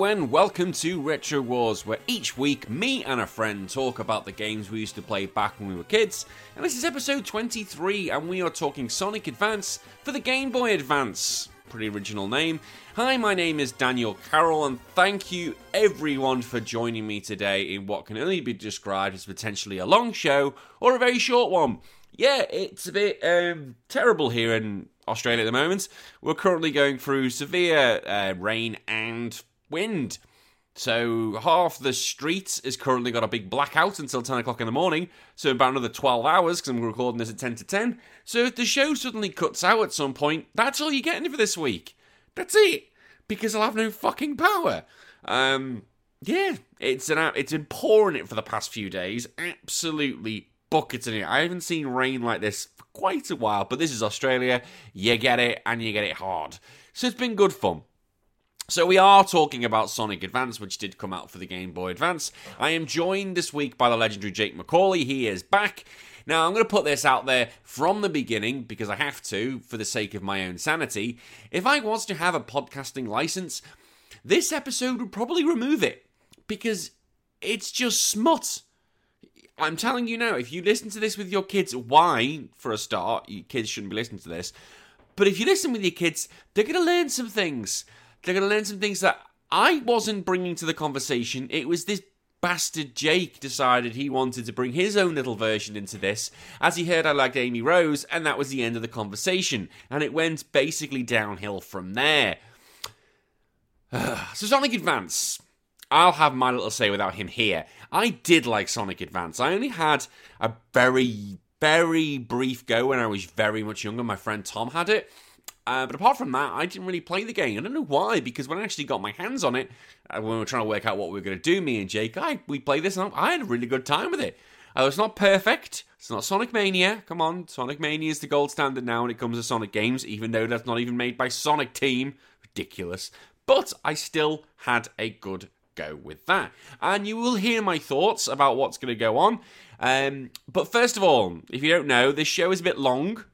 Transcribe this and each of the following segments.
And welcome to Retro Wars, where each week me and a friend talk about the games we used to play back when we were kids. And this is episode 23, and we are talking Sonic Advance for the Game Boy Advance. Pretty original name. Hi, my name is Daniel Carroll, and thank you everyone for joining me today in what can only be described as potentially a long show or a very short one. Yeah, it's a bit um, terrible here in Australia at the moment. We're currently going through severe uh, rain and wind. So half the street is currently got a big blackout until 10 o'clock in the morning. So about another 12 hours because I'm recording this at 10 to 10. So if the show suddenly cuts out at some point, that's all you're getting for this week. That's it. Because I'll have no fucking power. Um, yeah, it's an it's been pouring it for the past few days. Absolutely bucketing it. I haven't seen rain like this for quite a while, but this is Australia. You get it, and you get it hard. So it's been good fun. So we are talking about Sonic Advance, which did come out for the Game Boy Advance. I am joined this week by the legendary Jake Macauley. He is back. Now, I'm going to put this out there from the beginning because I have to, for the sake of my own sanity. If I was to have a podcasting license, this episode would probably remove it because it's just smut. I'm telling you now, if you listen to this with your kids, why, for a start, your kids shouldn't be listening to this. But if you listen with your kids, they're going to learn some things. They're going to learn some things that I wasn't bringing to the conversation. It was this bastard Jake decided he wanted to bring his own little version into this, as he heard I liked Amy Rose, and that was the end of the conversation. And it went basically downhill from there. so Sonic Advance. I'll have my little say without him here. I did like Sonic Advance. I only had a very, very brief go when I was very much younger. My friend Tom had it. Uh, but apart from that, I didn't really play the game. I don't know why, because when I actually got my hands on it, uh, when we were trying to work out what we were going to do, me and Jake, I, we played this and I had a really good time with it. Uh, it's not perfect. It's not Sonic Mania. Come on, Sonic Mania is the gold standard now when it comes to Sonic games, even though that's not even made by Sonic Team. Ridiculous. But I still had a good go with that. And you will hear my thoughts about what's going to go on. Um, but first of all, if you don't know, this show is a bit long.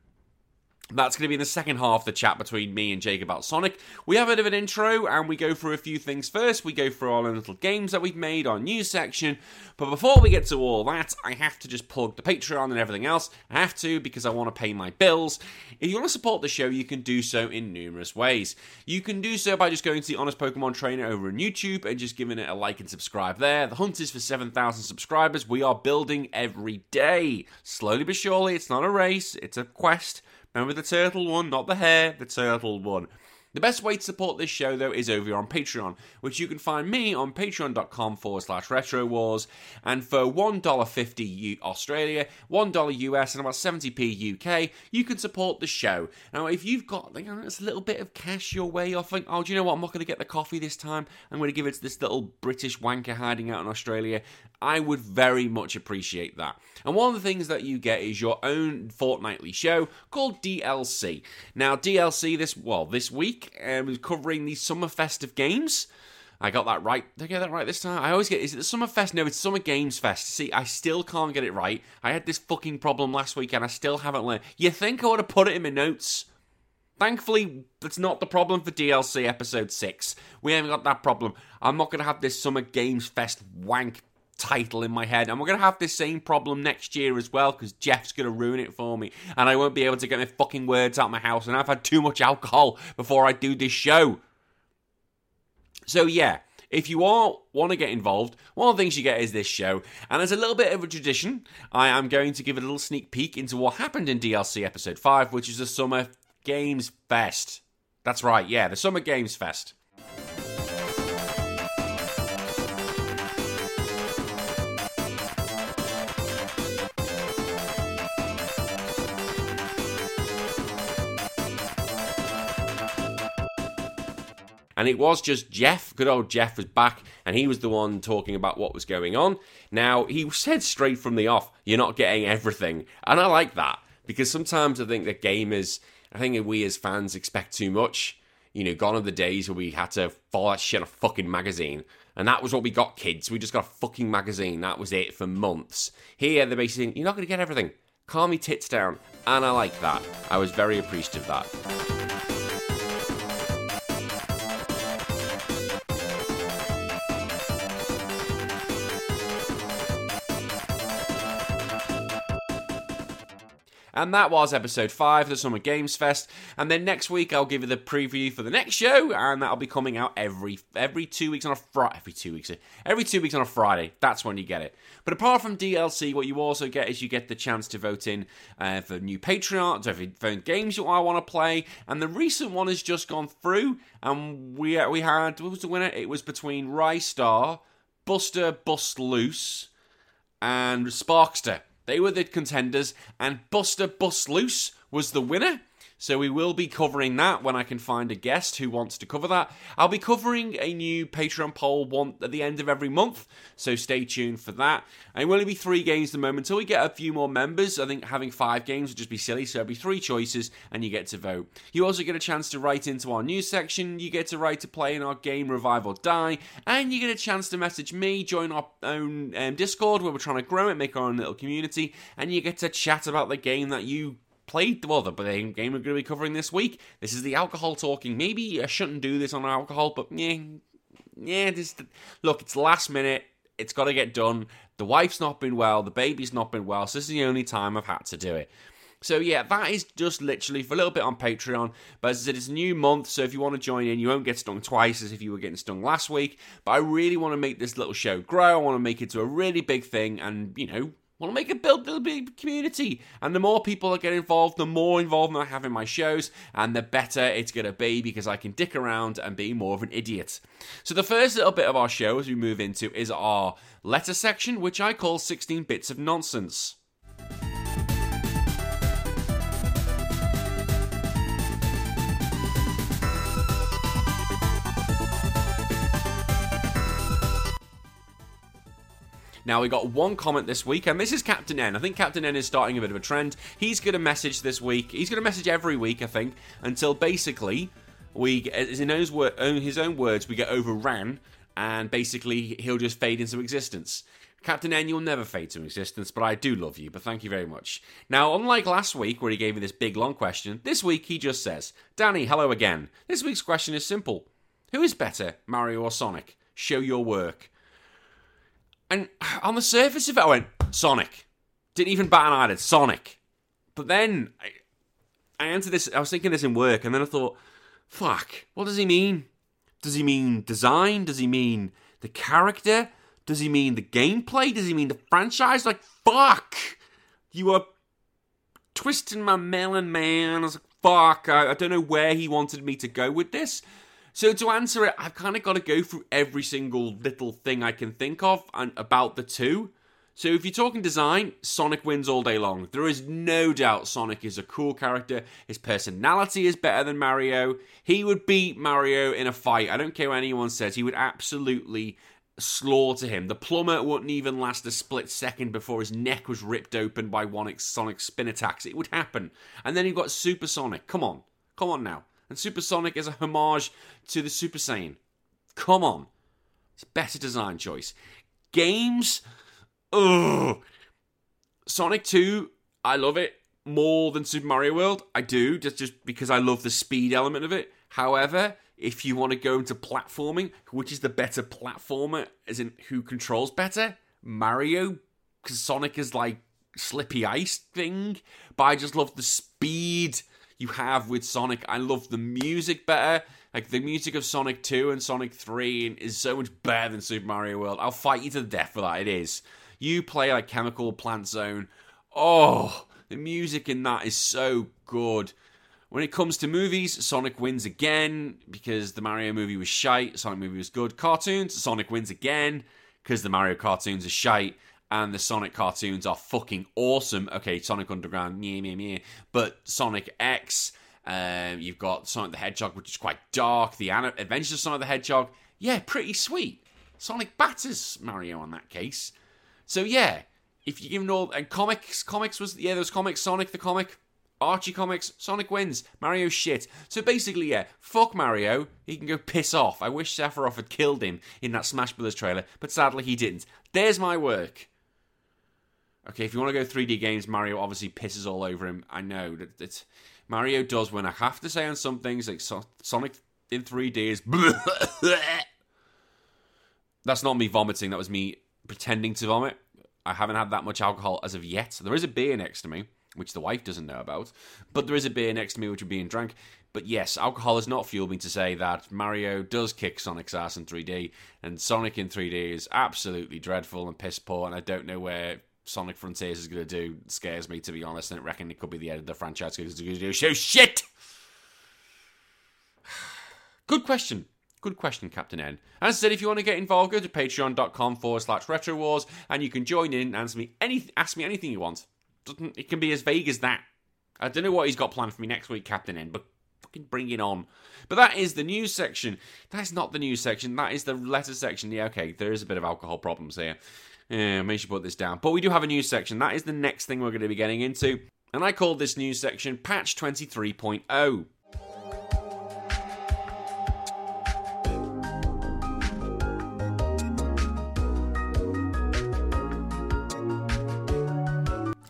That's going to be in the second half the chat between me and Jake about Sonic. We have a bit of an intro and we go through a few things first. We go through the little games that we've made, our news section. But before we get to all that, I have to just plug the Patreon and everything else. I have to because I want to pay my bills. If you want to support the show, you can do so in numerous ways. You can do so by just going to the Honest Pokemon Trainer over on YouTube and just giving it a like and subscribe there. The hunt is for 7,000 subscribers. We are building every day. Slowly but surely, it's not a race, it's a quest. Remember the turtle one, not the hair, the turtle one. The best way to support this show, though, is over on Patreon, which you can find me on patreon.com forward slash retro wars. And for $1.50 Australia, $1 US, and about 70p UK, you can support the show. Now, if you've got know, a little bit of cash your way, think, oh, do you know what? I'm not going to get the coffee this time. I'm going to give it to this little British wanker hiding out in Australia. I would very much appreciate that. And one of the things that you get is your own fortnightly show called DLC. Now, DLC this well this week um, is covering the summer festive games. I got that right. Did I get that right this time? I always get. Is it the Summer Fest? No, it's Summer Games Fest. See, I still can't get it right. I had this fucking problem last week and I still haven't learned. You think I would have put it in my notes? Thankfully, that's not the problem for DLC episode 6. We haven't got that problem. I'm not going to have this Summer Games Fest wank title in my head. And we're going to have this same problem next year as well because Jeff's going to ruin it for me. And I won't be able to get my fucking words out of my house. And I've had too much alcohol before I do this show. So, yeah. If you all want to get involved, one of the things you get is this show. And as a little bit of a tradition, I am going to give a little sneak peek into what happened in DLC episode 5, which is the Summer Games Fest. That's right, yeah, the Summer Games Fest. And it was just Jeff, good old Jeff was back, and he was the one talking about what was going on. Now, he said straight from the off, you're not getting everything. And I like that, because sometimes I think that gamers, I think we as fans expect too much. You know, gone are the days where we had to follow that shit a fucking magazine. And that was what we got, kids. We just got a fucking magazine. That was it for months. Here, they're basically saying, you're not going to get everything. Calm me tits down. And I like that. I was very appreciative of that. And that was episode 5 of the Summer Games Fest. And then next week I'll give you the preview for the next show, and that'll be coming out every every two weeks on a Friday. Every two weeks. Every two weeks on a Friday. That's when you get it. But apart from DLC, what you also get is you get the chance to vote in uh, for new Patreon, so for games you I want to play. And the recent one has just gone through, and we uh, we had what was the winner? It was between Ristar, Buster Bust Loose, and Sparkster. They were the contenders, and Buster Bust Loose was the winner. So we will be covering that when I can find a guest who wants to cover that. I'll be covering a new Patreon poll one at the end of every month, so stay tuned for that. And it will only be three games at the moment until we get a few more members. I think having five games would just be silly, so it'll be three choices and you get to vote. You also get a chance to write into our news section, you get to write to play in our game Revive or Die, and you get a chance to message me, join our own um, Discord where we're trying to grow it, make our own little community, and you get to chat about the game that you played the well the game we're going to be covering this week. This is the alcohol talking. Maybe I shouldn't do this on alcohol, but yeah, yeah. This look, it's last minute. It's got to get done. The wife's not been well. The baby's not been well. So this is the only time I've had to do it. So yeah, that is just literally for a little bit on Patreon. But as I said, it's a new month, so if you want to join in, you won't get stung twice as if you were getting stung last week. But I really want to make this little show grow. I want to make it to a really big thing, and you know, want to make a build a big community. And the more people that get involved, the more involvement I have in my shows, and the better it's going to be because I can dick around and be more of an idiot. So the first little bit of our show as we move into is our letter section, which I call 16 bits of nonsense. Now, we got one comment this week, and this is Captain N. I think Captain N is starting a bit of a trend. He's going to message this week. He's going to message every week, I think, until basically we, in his own words, we get overran, and basically he'll just fade into existence. Captain N, you'll never fade to existence, but I do love you, but thank you very much. Now, unlike last week where he gave me this big long question, this week he just says, Danny, hello again. This week's question is simple Who is better, Mario or Sonic? Show your work. And on the surface of it, I went, Sonic. Didn't even bat an eyelid, Sonic. But then I, I entered this, I was thinking this in work, and then I thought, fuck, what does he mean? Does he mean design? Does he mean the character? Does he mean the gameplay? Does he mean the franchise? Like, fuck! You are twisting my melon, man. I was like, fuck, I, I don't know where he wanted me to go with this. So to answer it, I've kind of got to go through every single little thing I can think of and about the two. So if you're talking design, Sonic wins all day long. There is no doubt Sonic is a cool character. His personality is better than Mario. He would beat Mario in a fight. I don't care what anyone says. He would absolutely slaughter him. The plumber wouldn't even last a split second before his neck was ripped open by one Sonic spin attacks. It would happen. And then you've got Super Sonic. Come on. Come on now and Supersonic is a homage to the Super Saiyan. Come on. It's better design choice. Games, ugh. Sonic 2, I love it more than Super Mario World. I do, just, just because I love the speed element of it. However, if you want to go into platforming, which is the better platformer, as in who controls better? Mario, because Sonic is like slippy ice thing, but I just love the speed you have with Sonic. I love the music better. Like the music of Sonic 2 and Sonic 3 is so much better than Super Mario World. I'll fight you to the death for that. It is. You play like Chemical Plant Zone. Oh, the music in that is so good. When it comes to movies, Sonic wins again because the Mario movie was shite. Sonic movie was good. Cartoons, Sonic wins again because the Mario cartoons are shite and the Sonic cartoons are fucking awesome. Okay, Sonic Underground, meh, meh, meh. But Sonic X, um, you've got Sonic the Hedgehog, which is quite dark. The Adventures of Sonic the Hedgehog, yeah, pretty sweet. Sonic batters Mario on that case. So yeah, if you give him all and comics, comics was yeah, those comics, Sonic the comic, Archie comics, Sonic wins, Mario shit. So basically, yeah, fuck Mario. He can go piss off. I wish Sephiroth had killed him in that Smash Bros. trailer, but sadly he didn't. There's my work. Okay, if you want to go 3D games, Mario obviously pisses all over him. I know that it's Mario does when I have to say on some things like so- Sonic in 3D is. That's not me vomiting. That was me pretending to vomit. I haven't had that much alcohol as of yet. There is a beer next to me. which the wife doesn't know about. But there is a beer next to me which are being drank. But yes, alcohol has not fueled me to say that Mario does kick Sonic's ass in 3D, and Sonic in 3D is absolutely dreadful and piss poor, and I don't know where Sonic Frontiers is going to do. Scares me, to be honest, and I reckon it could be the end of the franchise because it's going to do shit! Good question. Good question, Captain N. As I said, if you want to get involved, go to patreon.com forward slash retro wars and you can join in and ask me, any, ask me anything you want. It can be as vague as that. I don't know what he's got planned for me next week, Captain N, but fucking bring it on. But that is the news section. That's not the news section. That is the letter section. Yeah, okay, there is a bit of alcohol problems here. Uh, yeah, maybe should put this down. But we do have a news section. That is the next thing we're going to be getting into. And I called this news section Patch 23.0.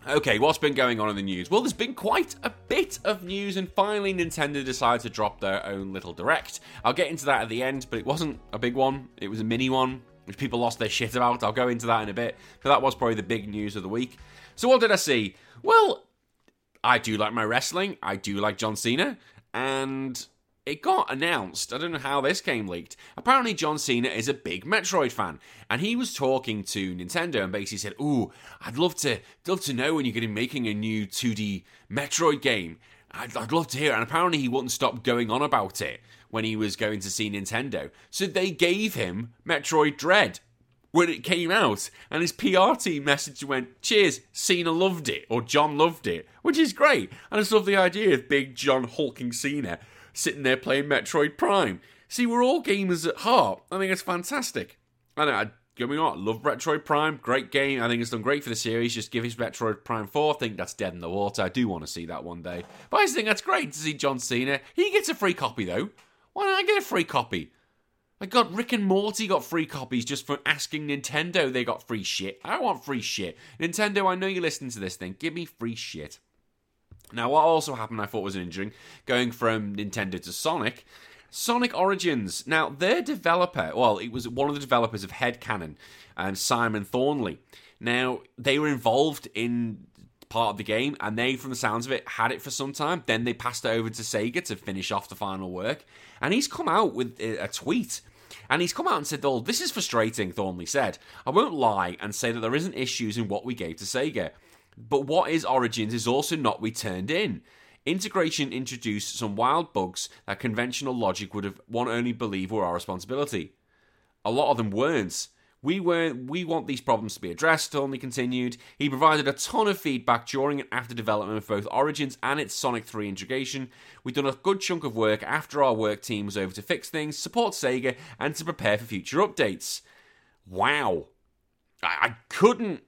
Okay, what's been going on in the news? Well, there's been quite a bit of news, and finally, Nintendo decided to drop their own little direct. I'll get into that at the end, but it wasn't a big one, it was a mini one, which people lost their shit about. I'll go into that in a bit, but that was probably the big news of the week. So, what did I see? Well, I do like my wrestling, I do like John Cena, and it got announced. I don't know how this came leaked. Apparently, John Cena is a big Metroid fan, and he was talking to Nintendo and basically said, "Ooh, I'd love to love to know when you're going to be making a new 2D Metroid game. I'd, I'd love to hear." It. And apparently, he wouldn't stop going on about it when he was going to see Nintendo. So they gave him Metroid Dread when it came out, and his PR team message went, "Cheers, Cena loved it," or John loved it, which is great. And I just love the idea of big John hulking Cena sitting there playing Metroid Prime. See, we're all gamers at heart. I think it's fantastic. I know, I, get me on, love Metroid Prime, great game. I think it's done great for the series. Just give us Metroid Prime 4. I think that's dead in the water. I do want to see that one day. But I just think that's great to see John Cena. He gets a free copy, though. Why don't I get a free copy? I got Rick and Morty got free copies just for asking Nintendo they got free shit. I want free shit. Nintendo, I know you're listening to this thing. Give me free shit. Now, what also happened, I thought was interesting, going from Nintendo to Sonic. Sonic Origins. Now, their developer, well, it was one of the developers of Headcannon and Simon Thornley. Now, they were involved in part of the game, and they, from the sounds of it, had it for some time. Then they passed it over to Sega to finish off the final work. And he's come out with uh, a tweet. And he's come out and said, Oh, this is frustrating, Thornley said. I won't lie and say that there isn't issues in what we gave to Sega. But what is Origins is also not we turned in. Integration introduced some wild bugs that conventional logic would have one only believe were our responsibility. A lot of them weren't. We were we want these problems to be addressed, Only continued. He provided a ton of feedback during and after development of both Origins and its Sonic 3 integration. We've done a good chunk of work after our work team was over to fix things, support Sega, and to prepare for future updates. Wow. I, I couldn't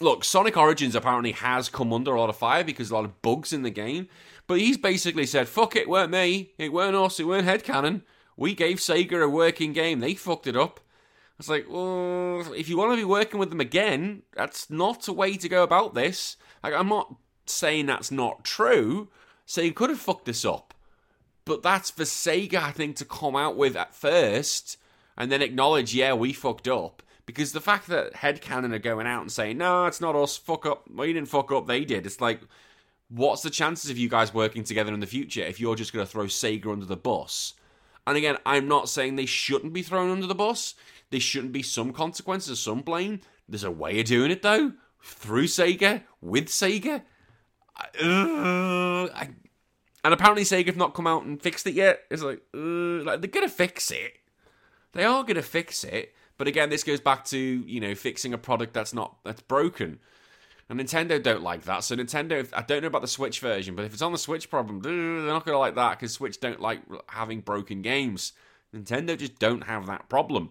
look, Sonic Origins apparently has come under a lot of fire because a lot of bugs in the game. But he's basically said, fuck it, weren't me. It weren't us, it weren't Headcannon. We gave Sega a working game. They fucked it up. It's like, well, if you want to be working with them again, that's not a way to go about this. Like, I'm not saying that's not true. Sega could have fucked this up. But that's for Sega, I think, to come out with at first and then acknowledge, yeah, we fucked up because the fact that Headcannon are going out and saying, no, it's not us, fuck up, we didn't fuck up, they did. It's like, what's the chances of you guys working together in the future if you're just going to throw Sega under the bus? And again, I'm not saying they shouldn't be thrown under the bus. There shouldn't be some consequences, some blame. There's a way of doing it though, through Sega, with Sega. Uh, I, and apparently Sega have not come out and fixed it yet. It's like, uh, like they're gonna fix it. They are gonna fix it. But again, this goes back to you know fixing a product that's not that's broken. And Nintendo don't like that. So Nintendo, I don't know about the Switch version, but if it's on the Switch problem, they're not going to like that because Switch don't like having broken games. Nintendo just don't have that problem.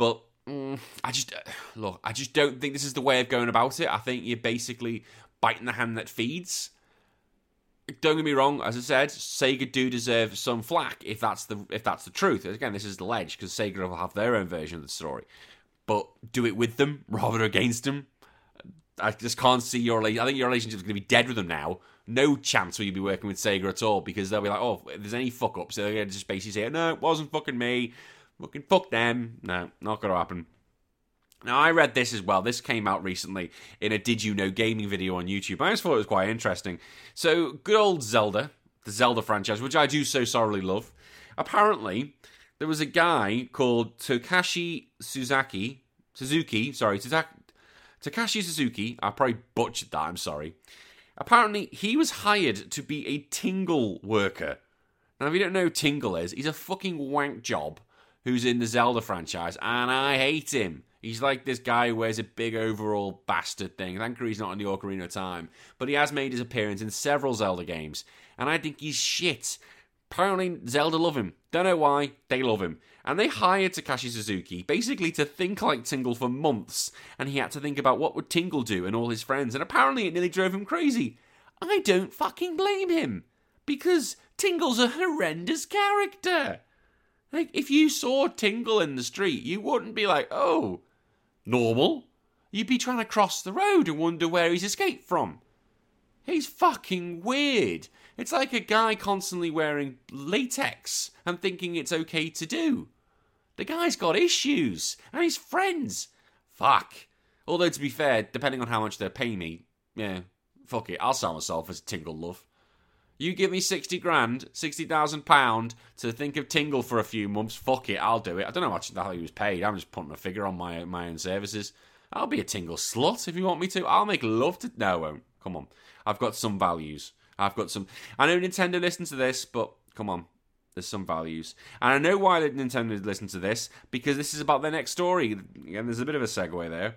But mm, I just look, I just don't think this is the way of going about it. I think you're basically biting the hand that feeds don't get me wrong. As I said, Sega do deserve some flack if that's the if that's the truth. Again, this is the ledge because Sega will have their own version of the story, but do it with them rather than against them. I just can't see your. I think your relationship is going to be dead with them now. No chance will you be working with Sega at all because they'll be like, oh, if there's any fuck ups, they're going to just basically say, no, it wasn't fucking me. Fucking fuck them. No, not to happen. Now, I read this as well. This came out recently in a Did You Know Gaming video on YouTube. I just thought it was quite interesting. So, good old Zelda, the Zelda franchise, which I do so sorely love. Apparently, there was a guy called Takashi Suzuki. Suzuki, sorry, Takashi Suzuki. I probably butchered that, I'm sorry. Apparently, he was hired to be a Tingle worker. Now, if you don't know who Tingle is, he's a fucking wank job who's in the Zelda franchise, and I hate him. He's like this guy who wears a big overall bastard thing. Thankfully, he's not in the Ocarina of Time, but he has made his appearance in several Zelda games, and I think he's shit. Apparently, Zelda love him. Don't know why, they love him. And they hired Takashi Suzuki basically to think like Tingle for months, and he had to think about what would Tingle do and all his friends, and apparently it nearly drove him crazy. I don't fucking blame him, because Tingle's a horrendous character. Like, if you saw Tingle in the street, you wouldn't be like, oh, normal. You'd be trying to cross the road and wonder where he's escaped from. He's fucking weird. It's like a guy constantly wearing latex and thinking it's okay to do. The guy's got issues, and his friends. Fuck. Although, to be fair, depending on how much they're paying me, yeah, fuck it, I'll sell myself as Tingle Love. You give me 60 grand, 60,000 pound to think of Tingle for a few months, fuck it, I'll do it. I don't know how much how he was paid. I'm just putting a figure on my my own services. I'll be a Tingle slut if you want me to. I'll make love to. No, I won't. Come on. I've got some values. I've got some. I know Nintendo listens to this, but come on. There's some values. And I know why Nintendo listens to this, because this is about their next story. And there's a bit of a segue there.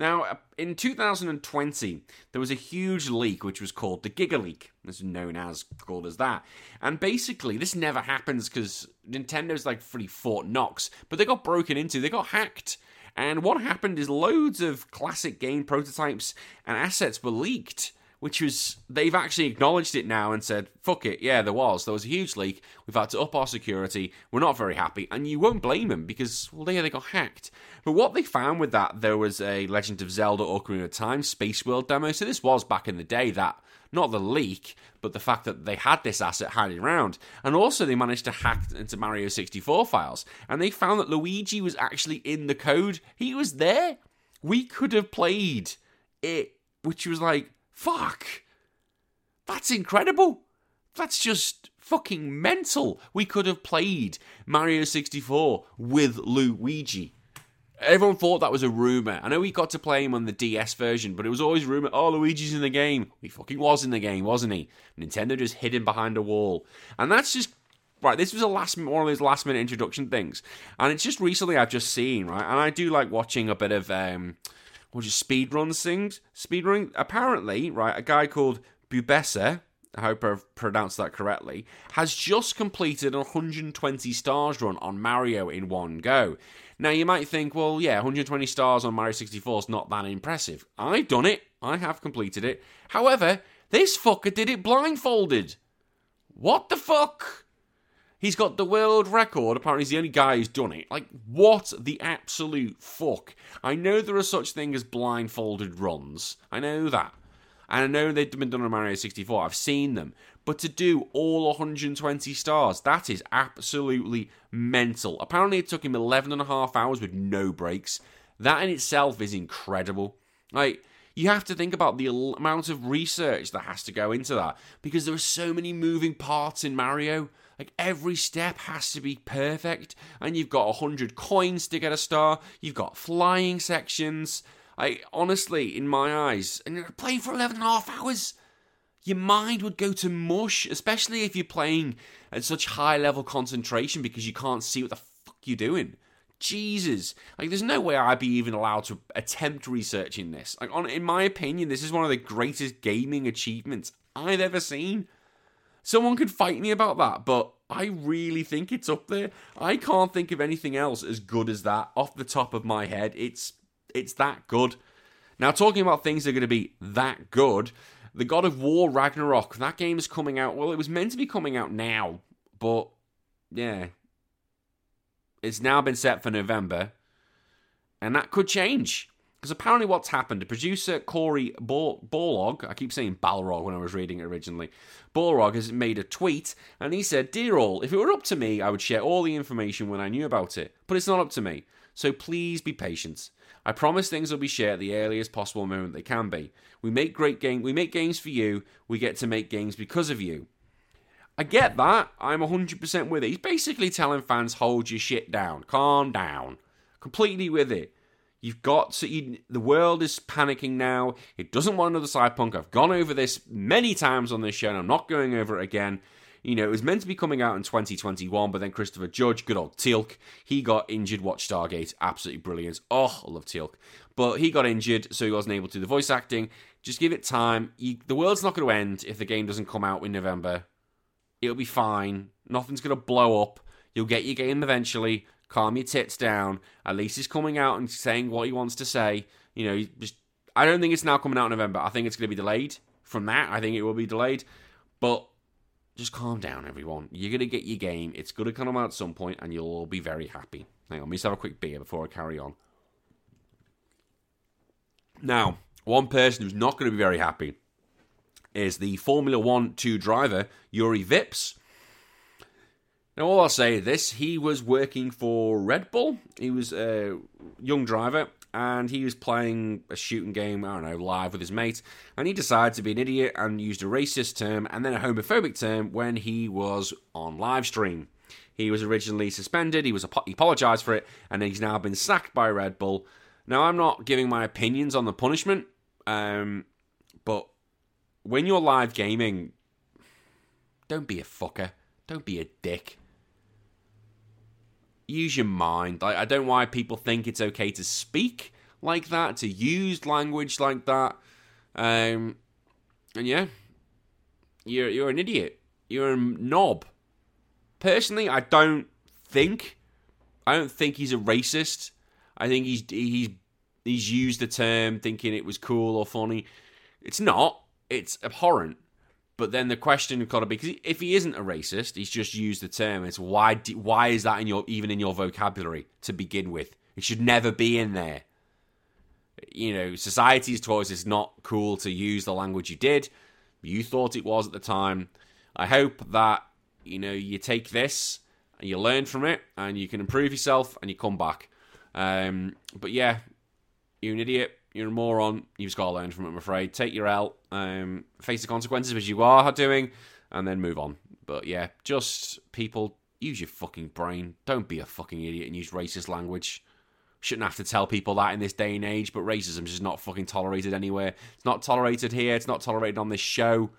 Now, in 2020, there was a huge leak which was called the Giga Leak. Is known as called as that. And basically, this never happens because Nintendo's like free Fort Knox, but they got broken into, they got hacked. And what happened is loads of classic game prototypes and assets were leaked which was they've actually acknowledged it now and said, "Fuck it, yeah, there was. There was a huge leak. We've had to up our security. We're not very happy." And you won't blame them because well, yeah, they got hacked. But what they found with that, there was a Legend of Zelda: Ocarina of Time Space World demo. So this was back in the day that not the leak, but the fact that they had this asset hiding around. And also, they managed to hack into Mario 64 files. And they found that Luigi was actually in the code. He was there. We could have played it, which was like, Fuck. That's incredible. That's just fucking mental. We could have played Mario 64 with Luigi. Everyone thought that was a rumor. I know we got to play him on the DS version, but it was always rumor. Oh, Luigi's in the game. He fucking was in the game, wasn't he? Nintendo just hid him behind a wall, and that's just right. This was a last one of those last minute introduction things, and it's just recently I've just seen right, and I do like watching a bit of um, what speed run things. Speed running. Apparently, right, a guy called Bubzia, I hope I've pronounced that correctly, has just completed a 120 stars run on Mario in one go. Now you might think, well, yeah, 120 stars on Mario 64 is not that impressive. I've done it. I have completed it. However, this fucker did it blindfolded. What the fuck? He's got the world record. Apparently, he's the only guy who's done it. Like, what the absolute fuck? I know there are such things as blindfolded runs. I know that. And I know they've been done on Mario 64. I've seen them. But to do all 120 stars, that is absolutely mental. Apparently, it took him 11 and a half hours with no breaks. That in itself is incredible. Like, you have to think about the amount of research that has to go into that because there are so many moving parts in Mario. Like every step has to be perfect, and you've got a hundred coins to get a star. You've got flying sections. I honestly, in my eyes, and you're playing for 11 and a half hours, your mind would go to mush, especially if you're playing at such high level concentration because you can't see what the fuck you're doing. Jesus, like there's no way I'd be even allowed to attempt researching this. Like, on, in my opinion, this is one of the greatest gaming achievements I've ever seen. Someone could fight me about that, but I really think it's up there. I can't think of anything else as good as that off the top of my head. It's it's that good. Now talking about things that are going to be that good, the God of War Ragnarok, that game is coming out. Well, it was meant to be coming out now, but yeah. It's now been set for November. And that could change. Because apparently, what's happened, the producer Cory Barlog, I keep saying Balrog when I was reading it originally, Balrog has made a tweet and he said, Dear all, if it were up to me, I would share all the information when I knew about it, but it's not up to me. so please be patient. I promise things will be shared at the earliest possible moment they can be. We make great game. We make games for you. We get to make games because of you. I get that. I'm 100% with it. He's basically telling fans, hold your shit down. Calm down. Completely with it. You've got to. You, the world is panicking now. It doesn't want another Cyberpunk. I've gone over this many times on this show, and I'm not going over it again. You know, it was meant to be coming out in 2021, but then Christopher Judge, good old Teal'c, he got injured. Watch Stargate, absolutely brilliant. Oh, I love Teal'c. But he got injured, so he wasn't able to do the voice acting. Just give it time. You, the world's not going to end if the game doesn't come out in November. It'll be fine. Nothing's going to blow up. You'll get your game eventually. Calm your tits down. At least he's coming out and saying what he wants to say. You know, just I don't think it's now coming out in November. I think it's going to be delayed. From that, I think it will be delayed. But just calm down, everyone. You're going to get your game. It's going to come out at some point, and you'll all be very happy. Hang on, let me just have a quick beer before I carry on. Now, one person who's not going to be very happy is the Formula One 2 driver, Juri Vips. Now, all I'll say is this he was working for Red Bull. He was a young driver and he was playing a shooting game, I don't know, live with his mate. And he decided to be an idiot and used a racist term and then a homophobic term when he was on live stream. He was originally suspended, he was he apologized for it, and he's now been sacked by Red Bull. Now, I'm not giving my opinions on the punishment, um, but when you're live gaming, don't be a fucker. Don't be a dick. Use your mind. Like, I don't know why people think it's okay to speak like that, to use language like that. Um, and yeah, you're you're an idiot. You're a knob. Personally, I don't think I don't think he's a racist. I think he's he's he's used the term thinking it was cool or funny. It's not it's abhorrent. But then the question got to be because if he isn't a racist, he's just used the term. It's why why is that in your even in your vocabulary to begin with? It should never be in there. You know, society's told us it's not cool to use the language you did. You thought it was at the time. I hope that you know you take this and you learn from it and you can improve yourself and you come back. Um, but yeah, you're an idiot you're a moron. You've just got to learn from it, I'm afraid. Take your L, um, face the consequences, which you are doing, and then move on. But yeah, just people, use your fucking brain. Don't be a fucking idiot and use racist language. Shouldn't have to tell people that in this day and age, but racism is just not fucking tolerated anywhere. It's not tolerated here, it's not tolerated on this show.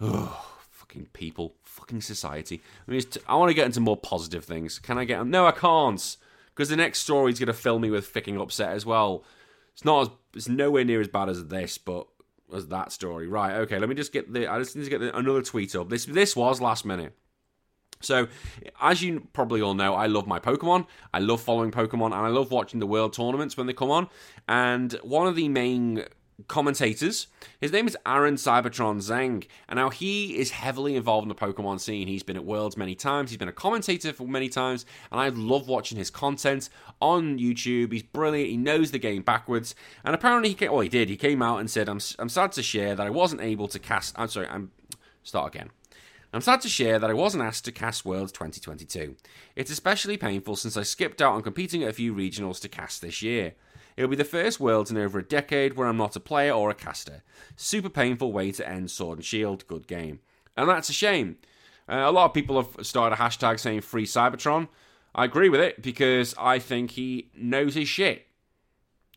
Oh, fucking people. Fucking society. I, mean, t- I want to get into more positive things. Can I get. No, I can't. Because the next story is going to fill me with fucking upset as well. It's not as it's nowhere near as bad as this, but as that story. Right, okay, let me just get the I just need to get the, another tweet up. This this was last minute. So, as you probably all know, I love my Pokemon. I love following Pokemon, and I love watching the World tournaments when they come on. And one of the main commentators. His name is Aaron Cybertron Zheng, and now he is heavily involved in the Pokemon scene. He's been at Worlds many times, he's been a commentator for many times, and I love watching his content on YouTube. He's brilliant, he knows the game backwards, and apparently he came, well, he did. He came out and said, I'm, I'm sad to share that I wasn't able to cast. I'm sorry, I'm. Start again. I'm sad to share that I wasn't asked to cast Worlds 2022. It's especially painful since I skipped out on competing at a few regionals to cast this year. It'll be the first Worlds in over a decade where I'm not a player or a caster. Super painful way to end Sword and Shield. Good game. And that's a shame. Uh, a lot of people have started a hashtag saying free Cybertron. I agree with it because I think he knows his shit.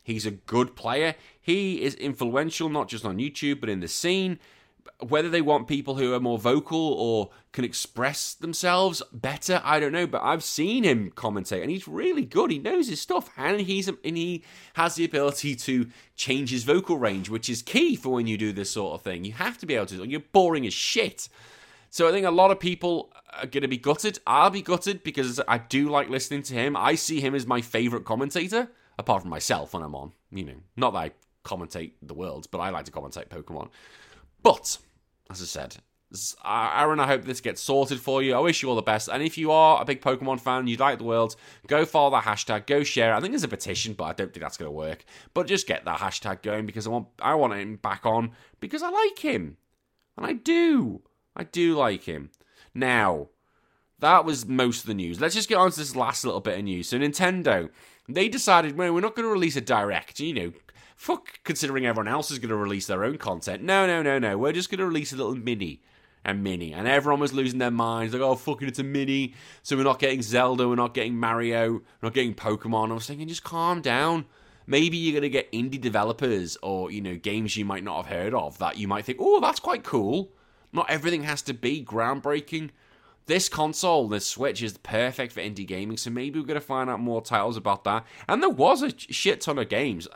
He's a good player. He is influential not just on YouTube but in the scene whether they want people who are more vocal or can express themselves better, I don't know. But I've seen him commentate, and he's really good. He knows his stuff, and he's and he has the ability to change his vocal range, which is key for when you do this sort of thing. You have to be able to. You're boring as shit. So I think a lot of people are going to be gutted. I'll be gutted because I do like listening to him. I see him as my favorite commentator, apart from myself when I'm on. You know, not that I commentate the world, but I like to commentate Pokemon. But, as I said, Aaron, I hope this gets sorted for you. I wish you all the best. And if you are a big Pokemon fan, you like the world, go follow that hashtag, go share it. I think there's a petition, but I don't think that's going to work. But just get that hashtag going because I want I want him back on because I like him. And I do. I do like him. Now, that was most of the news. Let's just get on to this last little bit of news. So Nintendo, they decided, well, we're not going to release a direct, you know, fuck considering everyone else is going to release their own content. No, no, no, no. We're just going to release a little mini and mini. And everyone was losing their minds. Like, oh, fucking, it's a mini. So we're not getting Zelda, we're not getting Mario, we're not getting Pokemon. I was thinking, just calm down. Maybe you're going to get indie developers or, you know, games you might not have heard of that you might think, oh, that's quite cool. Not everything has to be groundbreaking. This console, this Switch, is perfect for indie gaming, so maybe we're going to find out more titles about that. And there was a shit ton of games.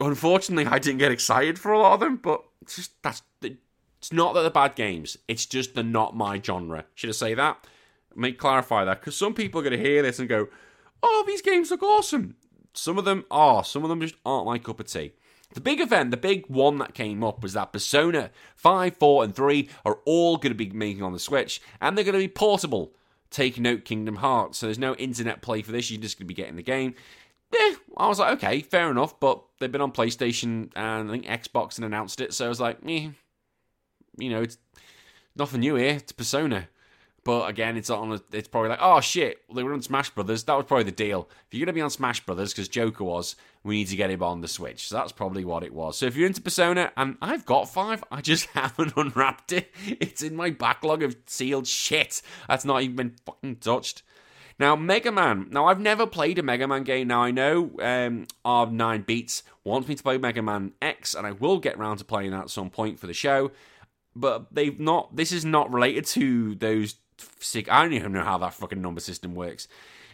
Unfortunately, I didn't get excited for a lot of them, but it's just that's it's not that they're bad games. It's just they're not my genre. Should I say that? Me clarify that because some people are going to hear this and go, "Oh, these games look awesome." Some of them are. Some of them just aren't my cup of tea. The big event, the big one that came up was that Persona 5, 4, and 3 are all going to be making on the Switch, and they're going to be portable. Take note, Kingdom Hearts. So there's no internet play for this. You're just going to be getting the game. Yeah, I was like, okay, fair enough. But they've been on PlayStation and I think Xbox and announced it. So I was like, eh, you know, it's nothing new here. It's Persona. But again, it's on. A, it's probably like, oh shit, they were on Smash Brothers. That was probably the deal. If you're gonna be on Smash Brothers, because Joker was, we need to get him on the Switch. So that's probably what it was. So if you're into Persona, and I've got five, I just haven't unwrapped it. It's in my backlog of sealed shit. That's not even been fucking touched. Now, Mega Man. Now, I've never played a Mega Man game. Now, I know um, R9 Beats wants me to play Mega Man X, and I will get around to playing that at some point for the show. But they've not. This is not related to those. I don't even know how that fucking number system works.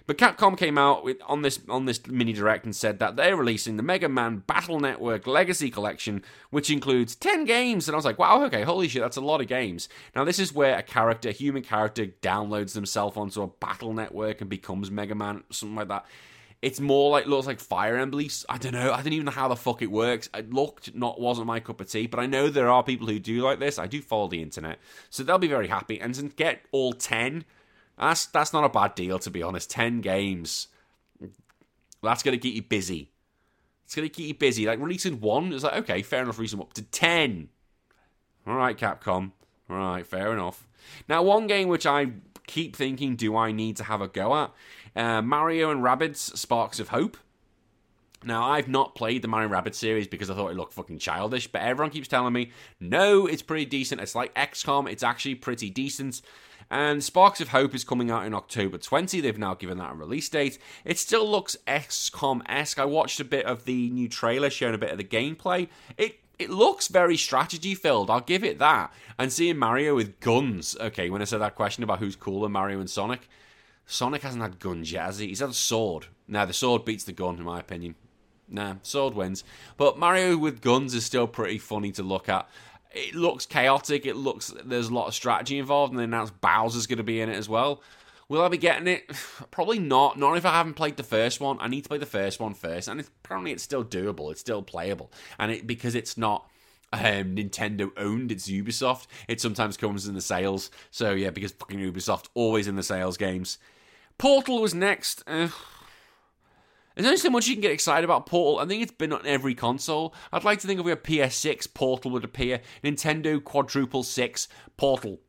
But Capcom came out with, on this on this mini direct and said that they're releasing the Mega Man Battle Network Legacy Collection, which includes ten games. And I was like, wow, okay, holy shit, that's a lot of games. Now this is where a character, human character, downloads themselves onto a battle network and becomes Mega Man, something like that. It's more like looks like Fire Emblem. I don't know. I don't even know how the fuck it works. It looked not wasn't my cup of tea, but I know there are people who do like this. I do follow the internet, so they'll be very happy. And get all ten, that's that's not a bad deal to be honest. Ten games, that's gonna keep you busy. It's gonna keep you busy. Like releasing one is like okay, fair enough. Releasing up to ten. All right, Capcom. All right, fair enough. Now, one game which I keep thinking, do I need to have a go at? Uh, Mario and Rabbids Sparks of Hope. Now, I've not played the Mario Rabbids series because I thought it looked fucking childish, but everyone keeps telling me, no, it's pretty decent. It's like XCOM, it's actually pretty decent. And Sparks of Hope is coming out in October 20. They've now given that a release date. It still looks XCOM esque. I watched a bit of the new trailer showing a bit of the gameplay. It it looks very strategy filled. I'll give it that. And seeing Mario with guns. Okay, when I said that question about who's cooler, Mario and Sonic, Sonic hasn't had guns yet, has he? He's had a sword. Now, the sword beats the gun, in my opinion. Nah, sword wins. But Mario with guns is still pretty funny to look at. It looks chaotic. It looks there's a lot of strategy involved, and they announced Bowser's going to be in it as well. Will I be getting it? Probably not. Not if I haven't played the first one. I need to play the first one first, and it's, apparently it's still doable. It's still playable, and it because it's not um, Nintendo owned. It's Ubisoft. It sometimes comes in the sales. So yeah, because fucking Ubisoft always in the sales games. Portal was next. Uh, there's only so much you can get excited about Portal. I think it's been on every console. I'd like to think if we had PS6, Portal would appear. Nintendo Quadruple Six, Portal.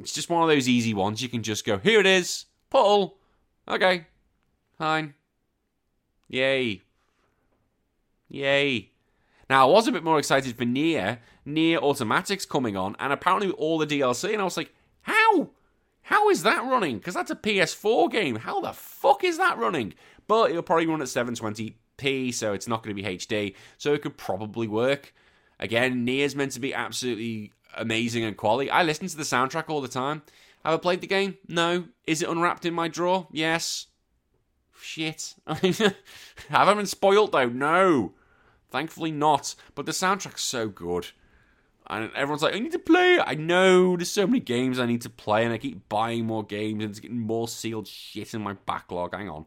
It's just one of those easy ones. You can just go, here it is, Portal. Okay, fine. Yay. Yay. Now, I was a bit more excited for NieR, NieR Automata's coming on, and apparently all the DLC, and I was like, how? How is that running? Because that's a PS4 game. How the fuck is that running? But it'll probably run at 720p, so it's not going to be HD, so it could probably work. Again, NieR's meant to be absolutely amazing and quality. I listen to the soundtrack all the time. Have I played the game? No. Is it unwrapped in my drawer? Yes. Shit. Have I been spoiled though? No. Thankfully not. But the soundtrack's so good. And everyone's like, I need to play. I know there's so many games I need to play, and I keep buying more games, and it's getting more sealed shit in my backlog. Hang on.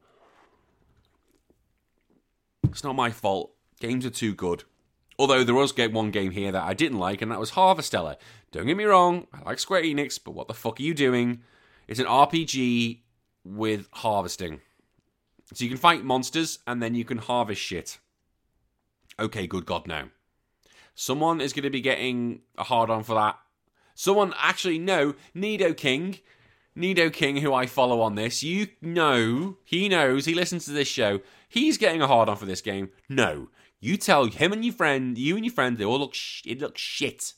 It's not my fault. Games are too good. Although there was one game here that I didn't like, and that was Harvestella. Don't get me wrong, I like Square Enix, but what the fuck are you doing? It's an RPG with harvesting. So you can fight monsters, and then you can harvest shit. Okay, good God, no. Someone is going to be getting a hard on for that. Someone, actually, no, Nidoking. Nidoking, who I follow on this, you know, he knows, he listens to this show, he's getting a hard on for this game. No. You tell him and your friend, you and your friend, they all look, sh- it looks shit.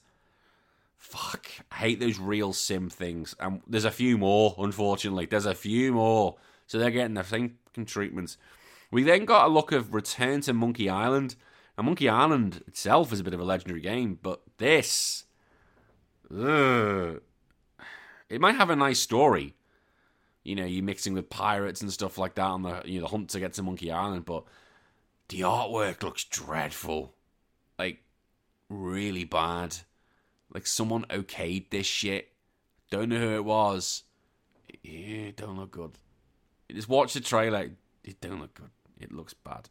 Fuck. I hate those real sim things. And there's a few more, unfortunately. There's a few more. So they're getting the same treatments. We then got a look of Return to Monkey Island. And Monkey Island itself is a bit of a legendary game, but this. Ugh, it might have a nice story. You know, you're mixing with pirates and stuff like that on the you know the hunt to get to Monkey Island, but the artwork looks dreadful. Like really bad. Like someone okayed this shit. Don't know who it was. It don't look good. Just watch the trailer. It don't look good. It looks bad.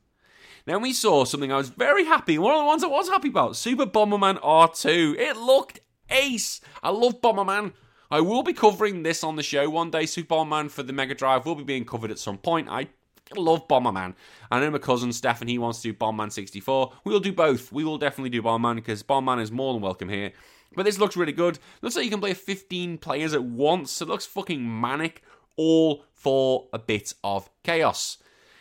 Then we saw something I was very happy. One of the ones I was happy about. Super Bomberman R2. It looked ace. I love Bomberman. I will be covering this on the show one day. Super Bomberman for the Mega Drive will be being covered at some point. I love Bomberman. I know my cousin Stefan, he wants to do Bomberman 64. We'll do both. We will definitely do Bomberman because Bomberman is more than welcome here. But this looks really good. Looks like you can play 15 players at once. It looks fucking manic. All for a bit of chaos.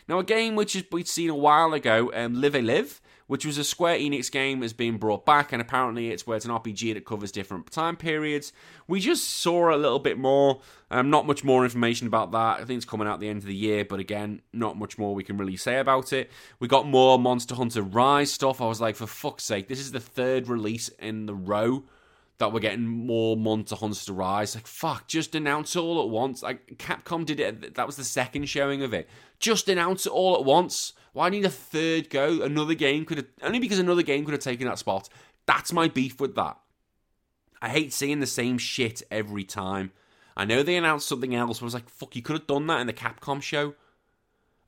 Now, a game which we'd seen a while ago, um, Live a Live, which was a Square Enix game, has been brought back, and apparently it's where it's an RPG that covers different time periods. We just saw a little bit more, um, not much more information about that. I think it's coming out the end of the year, but again, not much more we can really say about it. We got more Monster Hunter Rise stuff. I was like, for fuck's sake, this is the third release in the row that we're getting more Monster Hunter Rise. Like, fuck, just announce it all at once. Like, Capcom did it, that was the second showing of it. Just announce it all at once. Why need a third go? Another game could have, only because another game could have taken that spot. That's my beef with that. I hate seeing the same shit every time. I know they announced something else, but I was like, fuck, you could have done that in the Capcom show.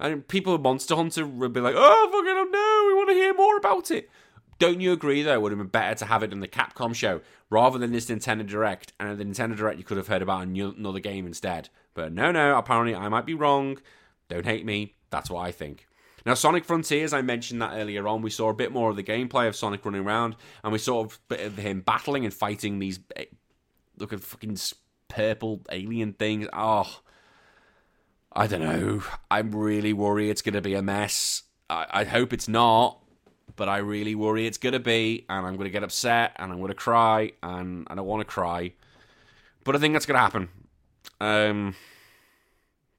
And people at Monster Hunter would be like, oh, fucking oh no, we want to hear more about it. Don't you agree, though? It would have been better to have it in the Capcom show rather than this Nintendo Direct. And at the Nintendo Direct, you could have heard about another game instead. But no, no, apparently I might be wrong. Don't hate me. That's what I think. Now, Sonic Frontiers, I mentioned that earlier on. We saw a bit more of the gameplay of Sonic running around, and we saw a bit of him battling and fighting these eh, look at fucking purple alien things. Oh, I don't know. I'm really worried it's going to be a mess. I, I hope it's not but I really worry it's going to be, and I'm going to get upset, and I'm going to cry, and I don't want to cry. But I think that's going to happen. Um,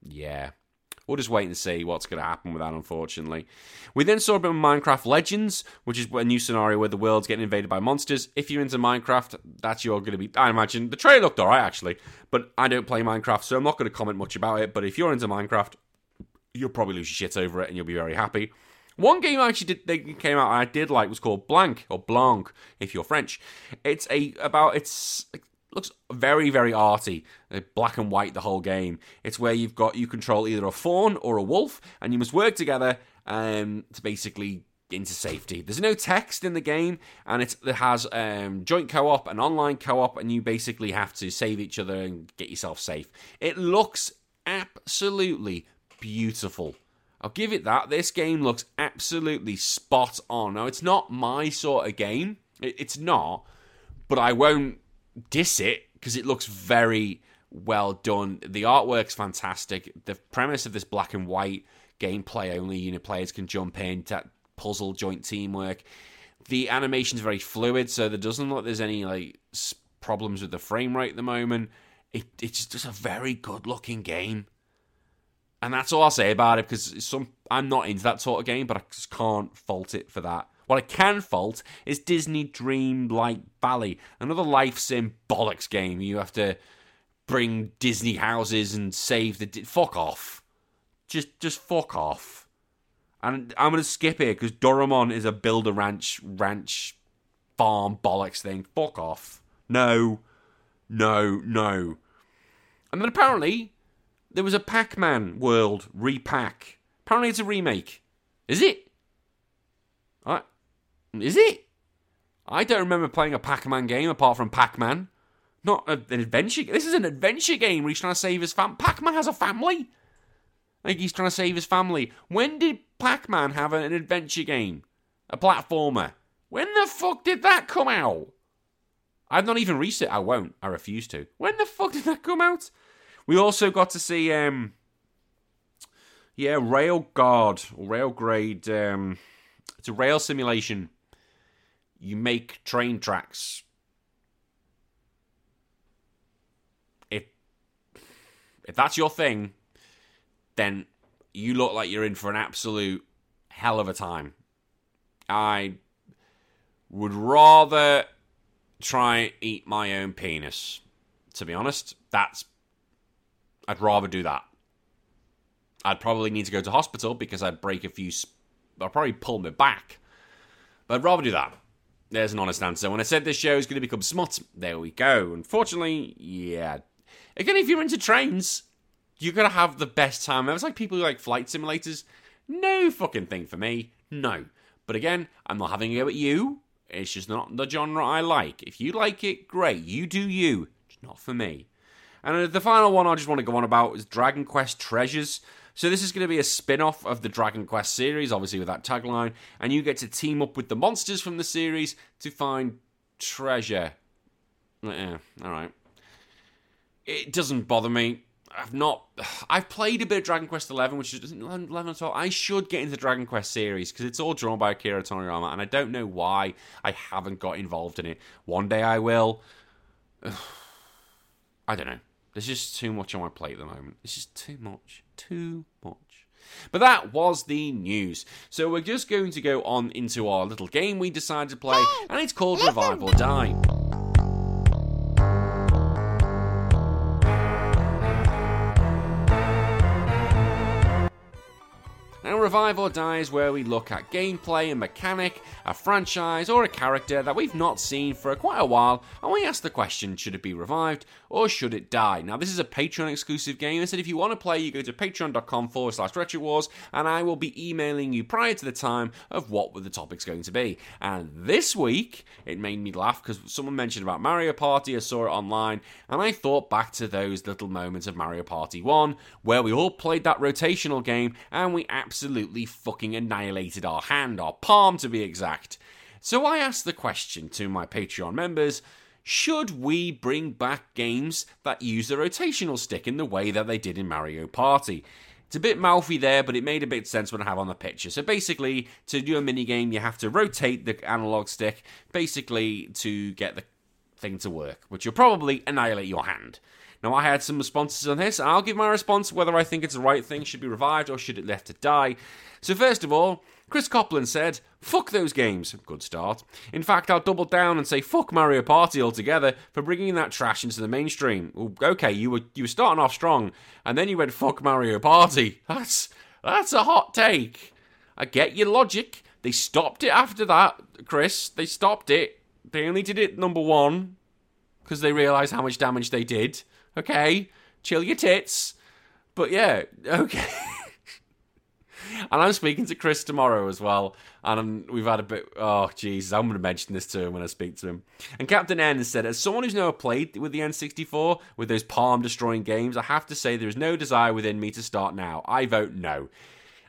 yeah. We'll just wait and see what's going to happen with that, unfortunately. We then saw a bit of Minecraft Legends, which is a new scenario where the world's getting invaded by monsters. If you're into Minecraft, that's you're going to be. I imagine the trailer looked alright, actually, but I don't play Minecraft, so I'm not going to comment much about it. But if you're into Minecraft, you'll probably lose your shit over it and you'll be very happy. One game I actually did they came out I did like was called Blank or Blanc if you're French. It's a about it's it looks very very arty, uh, black and white the whole game. It's where you've got you control either a fawn or a wolf, and you must work together um, to basically into safety. There's no text in the game, and it has um, joint co-op and online co-op, and you basically have to save each other and get yourself safe. It looks absolutely beautiful. I'll give it that. This game looks absolutely spot on. Now, it's not my sort of game. It's not, but I won't diss it because it looks very well done. The artwork's fantastic. The premise of this black and white gameplay only, know, players can jump in, that puzzle, joint teamwork. The animation's very fluid, so there doesn't look like there's any like problems with the frame rate at the moment. It, it's just a very good looking game. And that's all I'll say about it because some I'm not into that sort of game, but I just can't fault it for that. What I can fault is Disney Dream Light Valley, another life sim bollocks game. You have to bring Disney houses and save the di- fuck off. Just just fuck off. And I'm gonna skip here because Doraemon is a build a ranch ranch farm bollocks thing. Fuck off. No, no, no. And then apparently there was a Pac Man world Re-Pac. Apparently, it's a remake. Is it? I, is it? I don't remember playing a Pac Man game apart from Pac Man. Not an adventure. This is an adventure game where he's trying to save his fam. Pac Man has a family. Like he's trying to save his family. When did Pac Man have an adventure game? A platformer. When the fuck did that come out? I've not even reached it. I won't. I refuse to. When the fuck did that come out? We also got to see, um, yeah, Rail Guard or Rail Grade. Um, it's a rail simulation. You make train tracks. If if that's your thing, then you look like you're in for an absolute hell of a time. I would rather try eat my own penis. To be honest, that's I'd rather do that. I'd probably need to go to hospital because I'd break a few. Sp- I'd probably pull my back, but I'd rather do that. There's an honest answer. When I said this show is going to become smut, there we go. Unfortunately, yeah. Again, if you're into trains, you're gonna have the best time. It's like people who like flight simulators. No fucking thing for me. No. But again, I'm not having a go at you. It's just not the genre I like. If you like it, great. You do you. It's not for me. And the final one I just want to go on about is Dragon Quest Treasures. So this is going to be a spin-off of the Dragon Quest series, obviously with that tagline, and you get to team up with the monsters from the series to find treasure. Yeah, all right. It doesn't bother me. I've not. I've played a bit of Dragon Quest Eleven, which is 11 at all. I should get into the Dragon Quest series because it's all drawn by Akira Toriyama, and I don't know why I haven't got involved in it. One day I will. I don't know. There's just too much on my plate at the moment. It's just too much. Too much. But that was the news. So we're just going to go on into our little game we decided to play, and it's called Revive or Die. Revive or Die is where we look at gameplay and mechanic, a franchise, or a character that we've not seen for quite a while, and we ask the question should it be revived or should it die? Now, this is a Patreon exclusive game. I said if you want to play, you go to patreon.com forward slash retro wars, and I will be emailing you prior to the time of what the topic's going to be. And this week, it made me laugh because someone mentioned about Mario Party. I saw it online, and I thought back to those little moments of Mario Party 1 where we all played that rotational game and we absolutely fucking annihilated our hand, our palm to be exact. So I asked the question to my Patreon members should we bring back games that use the rotational stick in the way that they did in Mario Party? It's a bit mouthy there, but it made a bit sense when I have on the picture. So basically, to do a mini game, you have to rotate the analog stick, basically to get the thing to work, which will probably annihilate your hand. Now, I had some responses on this, I'll give my response whether I think it's the right thing, should be revived, or should it left to die. So, first of all, Chris Copland said, Fuck those games. Good start. In fact, I'll double down and say fuck Mario Party altogether for bringing that trash into the mainstream. Okay, you were you were starting off strong, and then you went fuck Mario Party. That's that's a hot take. I get your logic. They stopped it after that, Chris. They stopped it. They only did it number one because they realised how much damage they did. Okay, chill your tits. But yeah, okay. and I'm speaking to Chris tomorrow as well. And we've had a bit. Oh, Jesus, I'm going to mention this to him when I speak to him. And Captain N said, as someone who's never played with the N64 with those palm destroying games, I have to say there is no desire within me to start now. I vote no.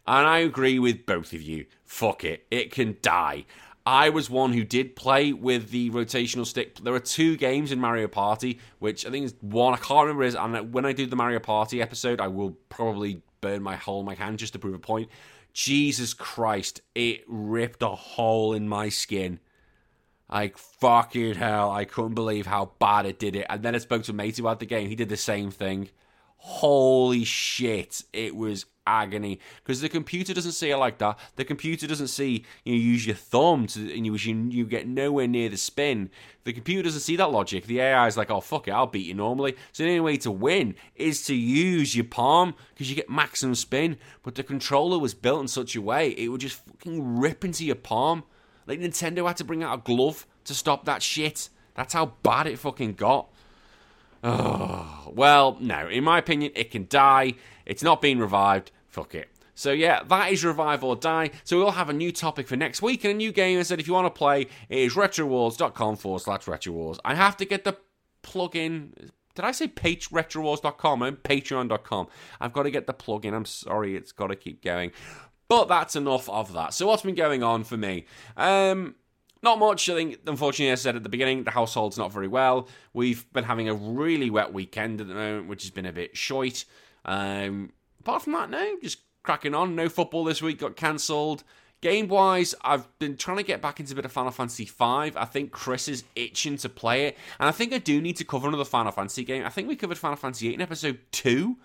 And I agree with both of you. Fuck it. It can die. I was one who did play with the rotational stick. There are two games in Mario Party, which I think is one I can't remember is. And when I do the Mario Party episode, I will probably burn my hole in my hand just to prove a point. Jesus Christ, it ripped a hole in my skin. Like fucking hell, I couldn't believe how bad it did it. And then I spoke to a about the game. He did the same thing. Holy shit, it was agony because the computer doesn't see it like that. The computer doesn't see you know, use your thumb to, and you, you you get nowhere near the spin. The computer doesn't see that logic. The AI is like, oh fuck it, I'll beat you normally. So the only way to win is to use your palm because you get maximum spin. But the controller was built in such a way it would just fucking rip into your palm. Like Nintendo had to bring out a glove to stop that shit. That's how bad it fucking got. Oh, well, no. In my opinion, it can die. It's not being revived. Fuck it. So yeah, that is Revive or Die. So we'll have a new topic for next week and a new game. I said if you want to play, it is retrowars.com forward slash retrowars. I have to get the plugin. Did I say page retrowars.com? I'm patreon.com. I've got to get the plugin. I'm sorry, it's got to keep going. But that's enough of that. So what's been going on for me? Um, not much. I think, unfortunately, as I said at the beginning, the household's not very well. We've been having a really wet weekend at the moment, which has been a bit short. Um, apart from that, no, just cracking on. No football this week, got cancelled. Game wise, I've been trying to get back into a bit of Final Fantasy V. I think Chris is itching to play it, and I think I do need to cover another Final Fantasy game. I think we covered Final Fantasy VIII in episode two,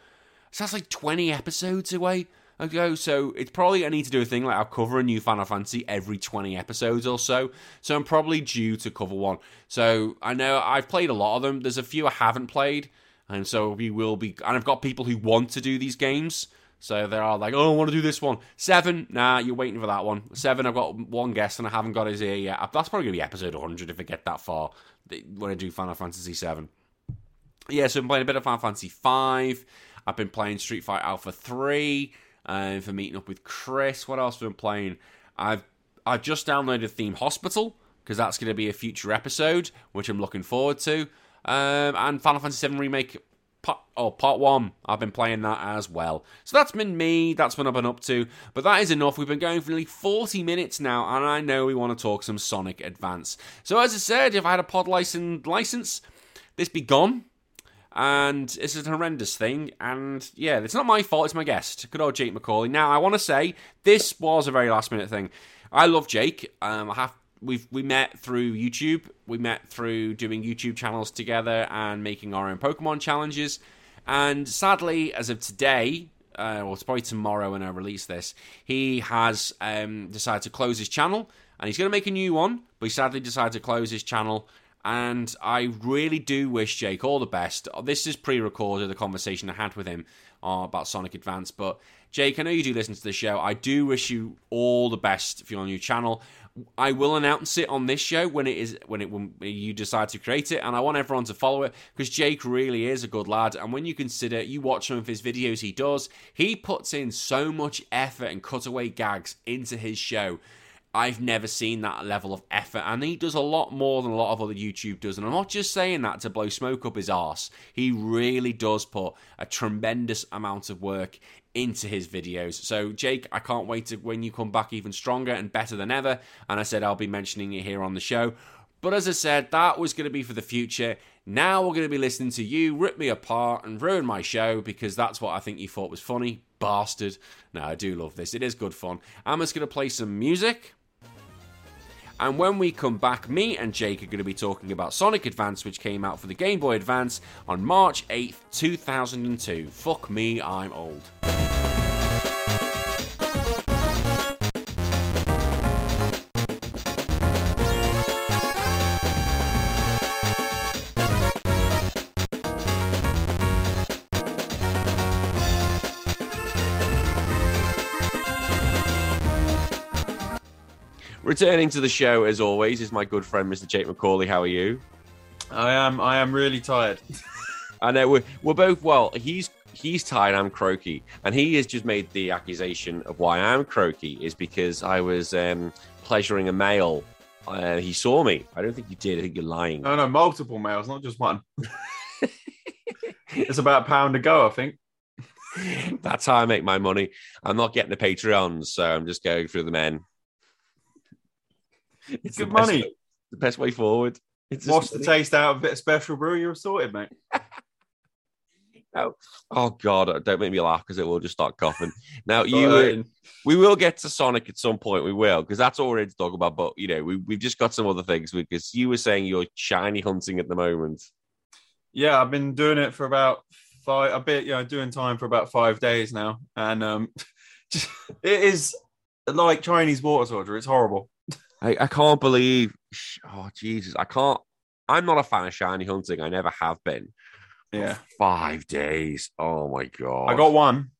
so that's like 20 episodes away ago. So it's probably I need to do a thing like I'll cover a new Final Fantasy every 20 episodes or so. So I'm probably due to cover one. So I know I've played a lot of them. There's a few I haven't played, and so we will be. And I've got people who want to do these games. So they are like, oh, I want to do this one. Seven, nah, you're waiting for that one. Seven, I've got one guest and I haven't got his ear yet. That's probably going to be episode 100 if I get that far when I do Final Fantasy 7. Yeah, so I'm playing a bit of Final Fantasy 5. I've been playing Street Fighter Alpha 3 uh, for meeting up with Chris. What else have I been playing? I've I've just downloaded Theme Hospital because that's going to be a future episode, which I'm looking forward to. Um, and Final Fantasy VII Remake part, oh, part one. I've been playing that as well. So that's been me. That's what I've been up to. But that is enough. We've been going for nearly 40 minutes now, and I know we want to talk some Sonic Advance. So as I said, if I had a pod license, license this be gone. And it's a horrendous thing. And yeah, it's not my fault. It's my guest. Good old Jake Macauley. Now, I want to say this was a very last minute thing. I love Jake. Um, I have we've we met through YouTube. We met through doing YouTube channels together and making our own Pokemon challenges. And sadly, as of today, uh, well, it's probably tomorrow when I release this, he has um, decided to close his channel and he's going to make a new one. But he sadly decided to close his channel. And I really do wish Jake all the best. This is pre recorded, the conversation I had with him uh, about Sonic Advance. But Jake, I know you do listen to the show. I do wish you all the best for your new channel. I will announce it on this show when it is when it when you decide to create it, and I want everyone to follow it because Jake really is a good lad. And when you consider you watch some of his videos, he does he puts in so much effort and cutaway gags into his show. I've never seen that level of effort, and he does a lot more than a lot of other YouTube does. And I'm not just saying that to blow smoke up his arse. He really does put a tremendous amount of work into his videos. So, Jake, I can't wait to when you come back even stronger and better than ever. And I said I'll be mentioning it here on the show. But as I said, that was going to be for the future. Now we're going to be listening to you rip me apart and ruin my show because that's what I think you thought was funny. Bastard. No, I do love this. It is good fun. I'm just going to play some music. And when we come back, me and Jake are going to be talking about Sonic Advance, which came out for the Game Boy Advance on March 8th, 2002. Fuck me, I'm old. Returning to the show as always is my good friend Mr. Jake Macauley. How are you? I am. I am really tired. I know we're we're both well. He's he's tired. I'm croaky, and he has just made the accusation of why I'm croaky is because I was um, pleasuring a male. Uh, he saw me. I don't think you did. I think you're lying. No, no, multiple males, not just one. it's about a pound to go, I think. That's how I make my money. I'm not getting the Patreons, so I'm just going through the men. It's good money. Way, the best way forward. It's Wash the taste out of a bit of special brew, you're sorted, mate. oh, oh God, don't make me laugh because it will just start coughing. Now you, we will get to Sonic at some point. We will because that's all we're here to talk about. But you know, we we've just got some other things because you were saying you're shiny hunting at the moment. Yeah, I've been doing it for about five. A bit, you know, doing time for about five days now, and um, just, it is like Chinese water torture. It's horrible. I, I can't believe. Oh Jesus, I can't. I'm not a fan of shiny hunting. I never have been. Yeah, five days. Oh my god! I got one.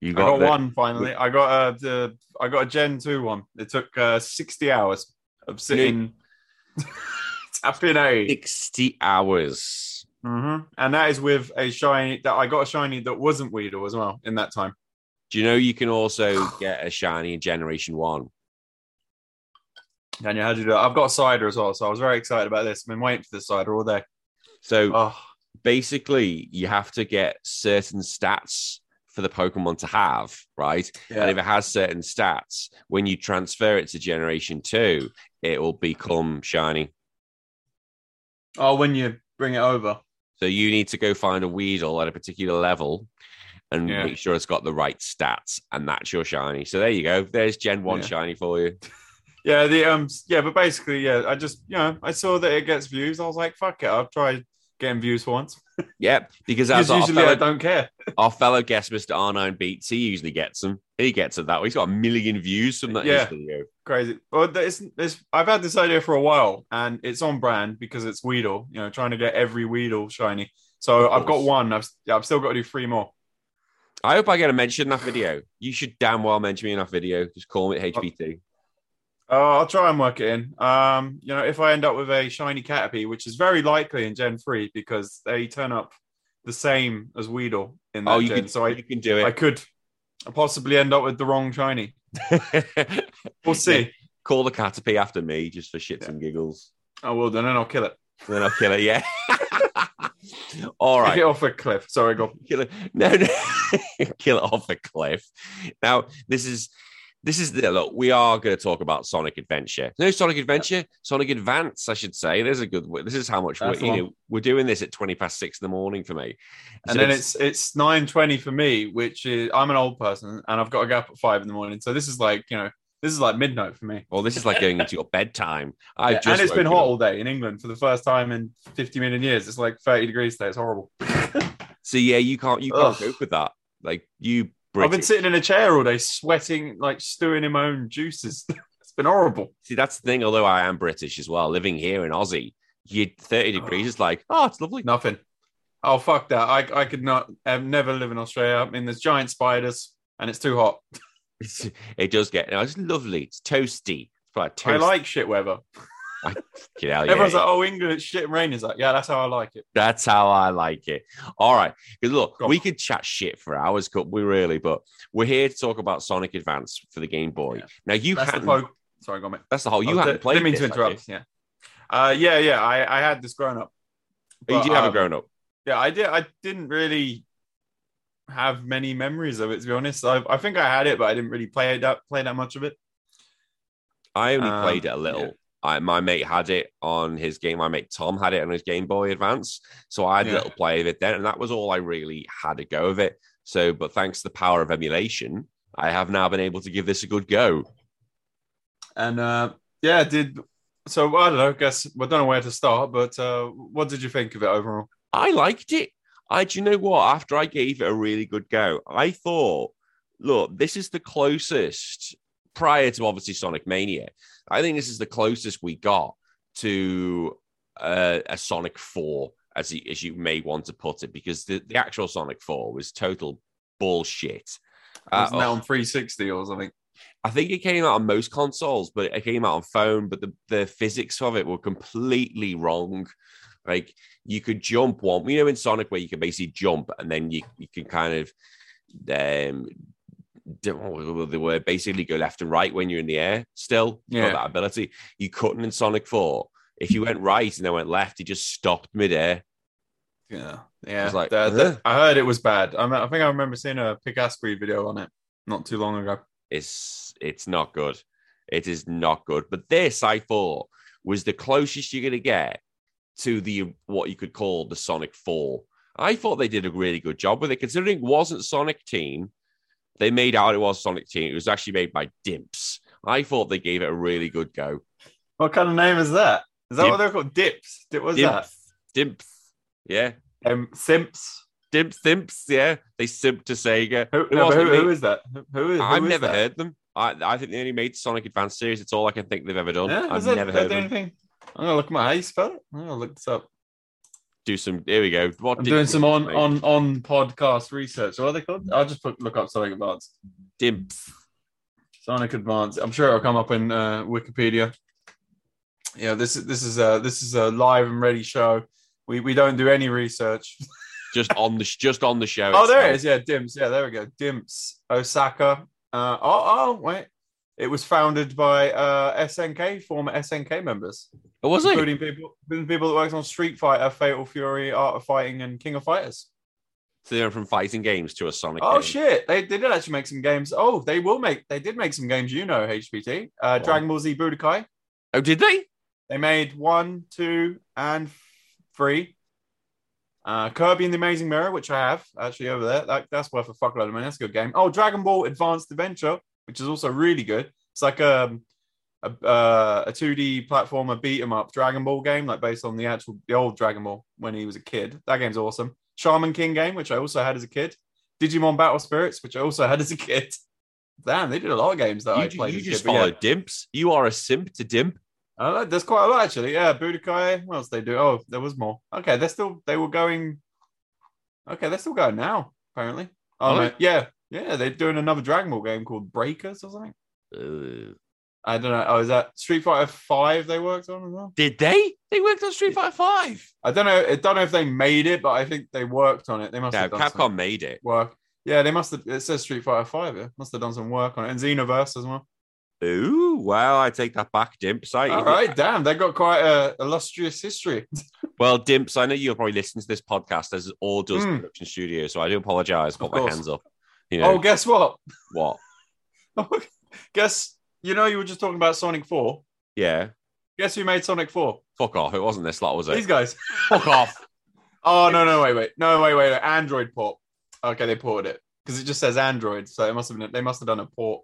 You got, I got the... one finally. I got a the I got a Gen two one. It took uh, sixty hours of sitting tapping a sixty hours. Mm-hmm. And that is with a shiny that I got a shiny that wasn't Weedle as well in that time. Do you know you can also get a shiny in Generation One? Daniel, how do you do it? I've got cider as well, so I was very excited about this. I've been waiting for this cider all day. So oh. basically, you have to get certain stats for the Pokemon to have, right? And if it has certain stats, when you transfer it to Generation 2, it will become shiny. Oh, when you bring it over. So you need to go find a Weedle at a particular level and Yeah. make sure it's got the right stats, and that's your shiny. So there you go. There's Gen 1 Yeah. shiny for you. Yeah, the um, yeah, but basically, yeah, I just you know, I saw that it gets views. I was like, fuck it, I'll try getting views once. Yep, because our usually I don't care. our fellow guest, Mr. R9 Beats, he usually gets them. He gets it that way. He's got a million views from that Yeah. video. Crazy. Well, it's, it's, I've had this idea for a while, and it's on brand because it's Weedle. You know, trying to get every Weedle shiny. So I've got one. I've yeah, I've still got to do three more. I hope I get a mention in that video. You should damn well mention me in that video. Just call me HBT. Uh, I'll try and work it in. Um, you know, if I end up with a shiny Caterpie, which is very likely in Gen three because they turn up the same as Weedle in that Oh, you gen. can, so I, you can do it. I could possibly end up with the wrong shiny. We'll see. Call the Caterpie after me just for shits Yeah. and giggles. I will then, and I'll kill it. Then I'll kill it. Yeah. All right. Off a cliff. Sorry, go. kill it. No, no. kill it off a cliff. Now, this is this is the look. We are going to talk about Sonic Adventure. No, Sonic Adventure, Sonic Advance, I should say. There's a good. This is how much we're, you know, we're doing this at twenty past six in the morning for me. And So then it's it's nine twenty for me, which is I'm an old person and I've got to get up at five in the morning. So this is like you know this is like midnight for me. well, this is like going into your bedtime. I've Yeah, just and it's been hot up. all day in England for the first time in 50 million years. It's like 30 degrees today. It's horrible. So yeah, you can't you can't cope with that. Like you, I've been sitting in a chair all day, sweating, like stewing in my own juices. it's been horrible. See, that's the thing. Although I am British as well, living here in Aussie, you thirty degrees is like, oh, it's lovely. Nothing. Oh fuck that! I I could not. I've never live in Australia. I mean, there's giant spiders and it's too hot. It does get. No, it's lovely. It's toasty. It's like I like shit weather. Fucking hell, yeah. Everyone's like, "Oh, England, it's shit and rain." Is like, yeah, that's how I like it. That's how I like it. All right. Because look, Go on. we could chat shit for hours, could we really? But we're here to talk about Sonic Advance for the Game Boy. Yeah. Now you That's the hadn't. Sorry, go on, mate. that's the whole. You Oh, hadn't played. Didn't mean this, to interrupt. Yeah. Uh, yeah, yeah. I, I had this growing up. You, you But, did have um, it grown up. Yeah, I did. I didn't really have many memories of it, to be honest. I, I think I had it, but I didn't really play that play that much of it. I only um, played it a little. yeah. I, my mate had it on his game. My mate Tom had it on his Game Boy Advance, so I had a little play of it then, and that was all I really had to go of it. So, but thanks to the power of emulation, I have now been able to give this a good go. And uh, yeah, did so. I don't know. I guess I don't know where to start, but uh, what did you think of it overall? I liked it. I, do you know what? After I gave it a really good go, I thought, look, this is the closest prior to obviously Sonic Mania. I think this is the closest we got to uh, a Sonic 4, as, you- as you may want to put it, because the, the actual Sonic 4 was total bullshit. Uh, oh, on 360 or something? I think it came out on most consoles, but it came out on phone. But the, the physics of it were completely wrong. Like you could jump one, you know, in Sonic where you can basically jump and then you you can kind of um do- what was the word basically go left and right when you're in the air. Still, Yeah. that ability. You couldn't in Sonic Four. If you went right and then went left, you just stopped midair. Yeah, yeah. was like, The- the-? I heard it was bad. I, I think I remember seeing a Picasso video on it not too long ago. It's it's not good. It is not good. But this, I thought, was the closest you're gonna get to the what you could call the Sonic Four. I thought they did a really good job with it, considering it wasn't Sonic Team. They made out it was Sonic Team. It was actually made by Dimps. I thought they gave it a really good go. What kind of name is that? Is that what they're called? Dips. Dip, what's Dimps. Dimps. Yeah. that? Um, Simps. Dimps, Dimps. Yeah. They simped to Sega. Who, no, who, who is that? Who- Who is? I've is never that? heard them. I, I think they only made Sonic Advance series. It's all I can think they've ever done. Yeah, I've that, never heard anything? I'm gonna look at my how you spell it. I'm gonna look this up. Do some. Here we go. What I'm doing some on on on podcast research. What are they called? I'll just put, look up Sonic Advance. Dimps. Sonic Advance. I'm sure it'll come up in uh, Wikipedia. Yeah, this is this is a this is a live and ready show. We we don't do any research. just on the just on the show. Oh, there it is. Yeah, Dimps. Yeah, there we go. Dimps Osaka. Uh, oh, oh, wait. It was founded by uh, SNK, former SNK members, Was it? including people, including people that worked on Street Fighter, Fatal Fury, Art of Fighting, and King of Fighters. So they went from fighting games to a Sonic. Oh game. shit! They, they did actually make some games. Oh, they will make. They did make some games. You know, HPT. Uh? Dragon Ball Z Budokai. Oh, did they? They made one, two, and three. Uh, Kirby and the Amazing Mirror, which I have actually over there. That, that's worth a fuckload of money. That's a good game. Oh, Dragon Ball Advanced Adventure, which is also really good. It's like um, a uh, a 2D platformer beat 'em up Dragon Ball game, like based on the actual the old Dragon Ball when he was a kid. That game's awesome. Shaman King game, which I also had as a kid. Digimon Battle Spirits, which I also had as a kid. Damn, they did a lot of games that I played. you just kid, but yeah. Dimps. You are a simp to Dimp. Like, there's quite a lot actually. Yeah, Budokai. What else they do? Oh, there was more. Okay, they're still they were going. Okay, they're still going now. Apparently. Oh yeah, yeah. They're doing another Dragon Ball game called Breakers or something. Uh, I don't know. Oh, is that Street Fighter Five they worked on as well? did they? They worked on Street Fighter Five. I don't know. I don't know if they made it, but I think they worked on it. They must have done Capcom some made it. work. Yeah, they must have. It says Street Fighter Five. Yeah, must have done some work on it, and Xenoverse as well. Ooh, well, I take that back, Dimps. I, All right, damn, they got quite a illustrious history. Well, Dimps, I know you'll probably listen to this podcast as all does Mm. production studio, so I do apologize. Of my hands up. You know Oh, guess what? what? Guess you know you were just talking about Sonic Four. Yeah. Guess who made Sonic Four? Fuck off. It wasn't this lot, was it? These guys. Fuck off. Oh no no wait wait no wait wait, wait. Android port. Okay, they ported it because it just says Android, so it must have been they must have done a port.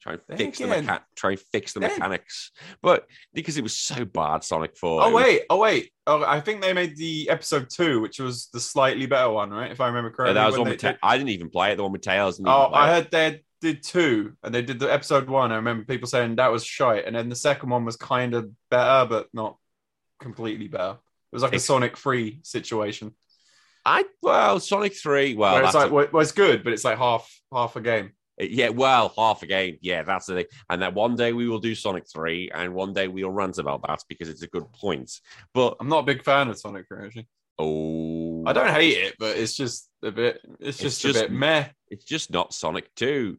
Try and fix the mecha- try and fix the mechanics. But because it was so bad, Sonic 4. Oh it was- wait oh wait oh I think they made the episode two, which was the slightly better one, right? If I remember Yeah, correctly. that was one with Ta- did- I didn't even play it. The one with Tails. Oh, I heard they did two, and they did the episode one. I remember people saying that was shite, and then the second one was kind of better, but not completely better. It was like a Sonic Three situation. I well, Sonic 3. Well, it's like a- well, it's good, but it's like half half a game. Uh, yeah, well, half a game. Yeah, that's the thing. And that one day we will do Sonic 3, and one day we'll rant about that because it's a good point. But I'm not a big fan of Sonic Free actually. oh, I don't hate it, but it's just a bit. It's just, just- a bit meh. It's just not Sonic 2.